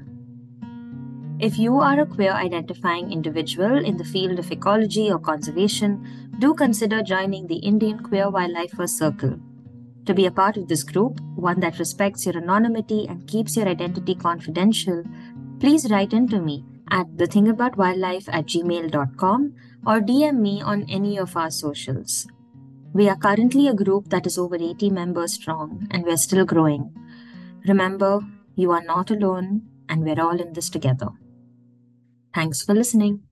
If you are a queer identifying individual in the field of ecology or conservation, do consider joining the Indian Queer Wildlifers Circle. To be a part of this group, one that respects your anonymity and keeps your identity confidential, please write into me at thethingaboutwildlife at gmail.com or DM me on any of our socials. We are currently a group that is over 80 members strong and we're still growing. Remember, you are not alone and we're all in this together. Thanks for listening.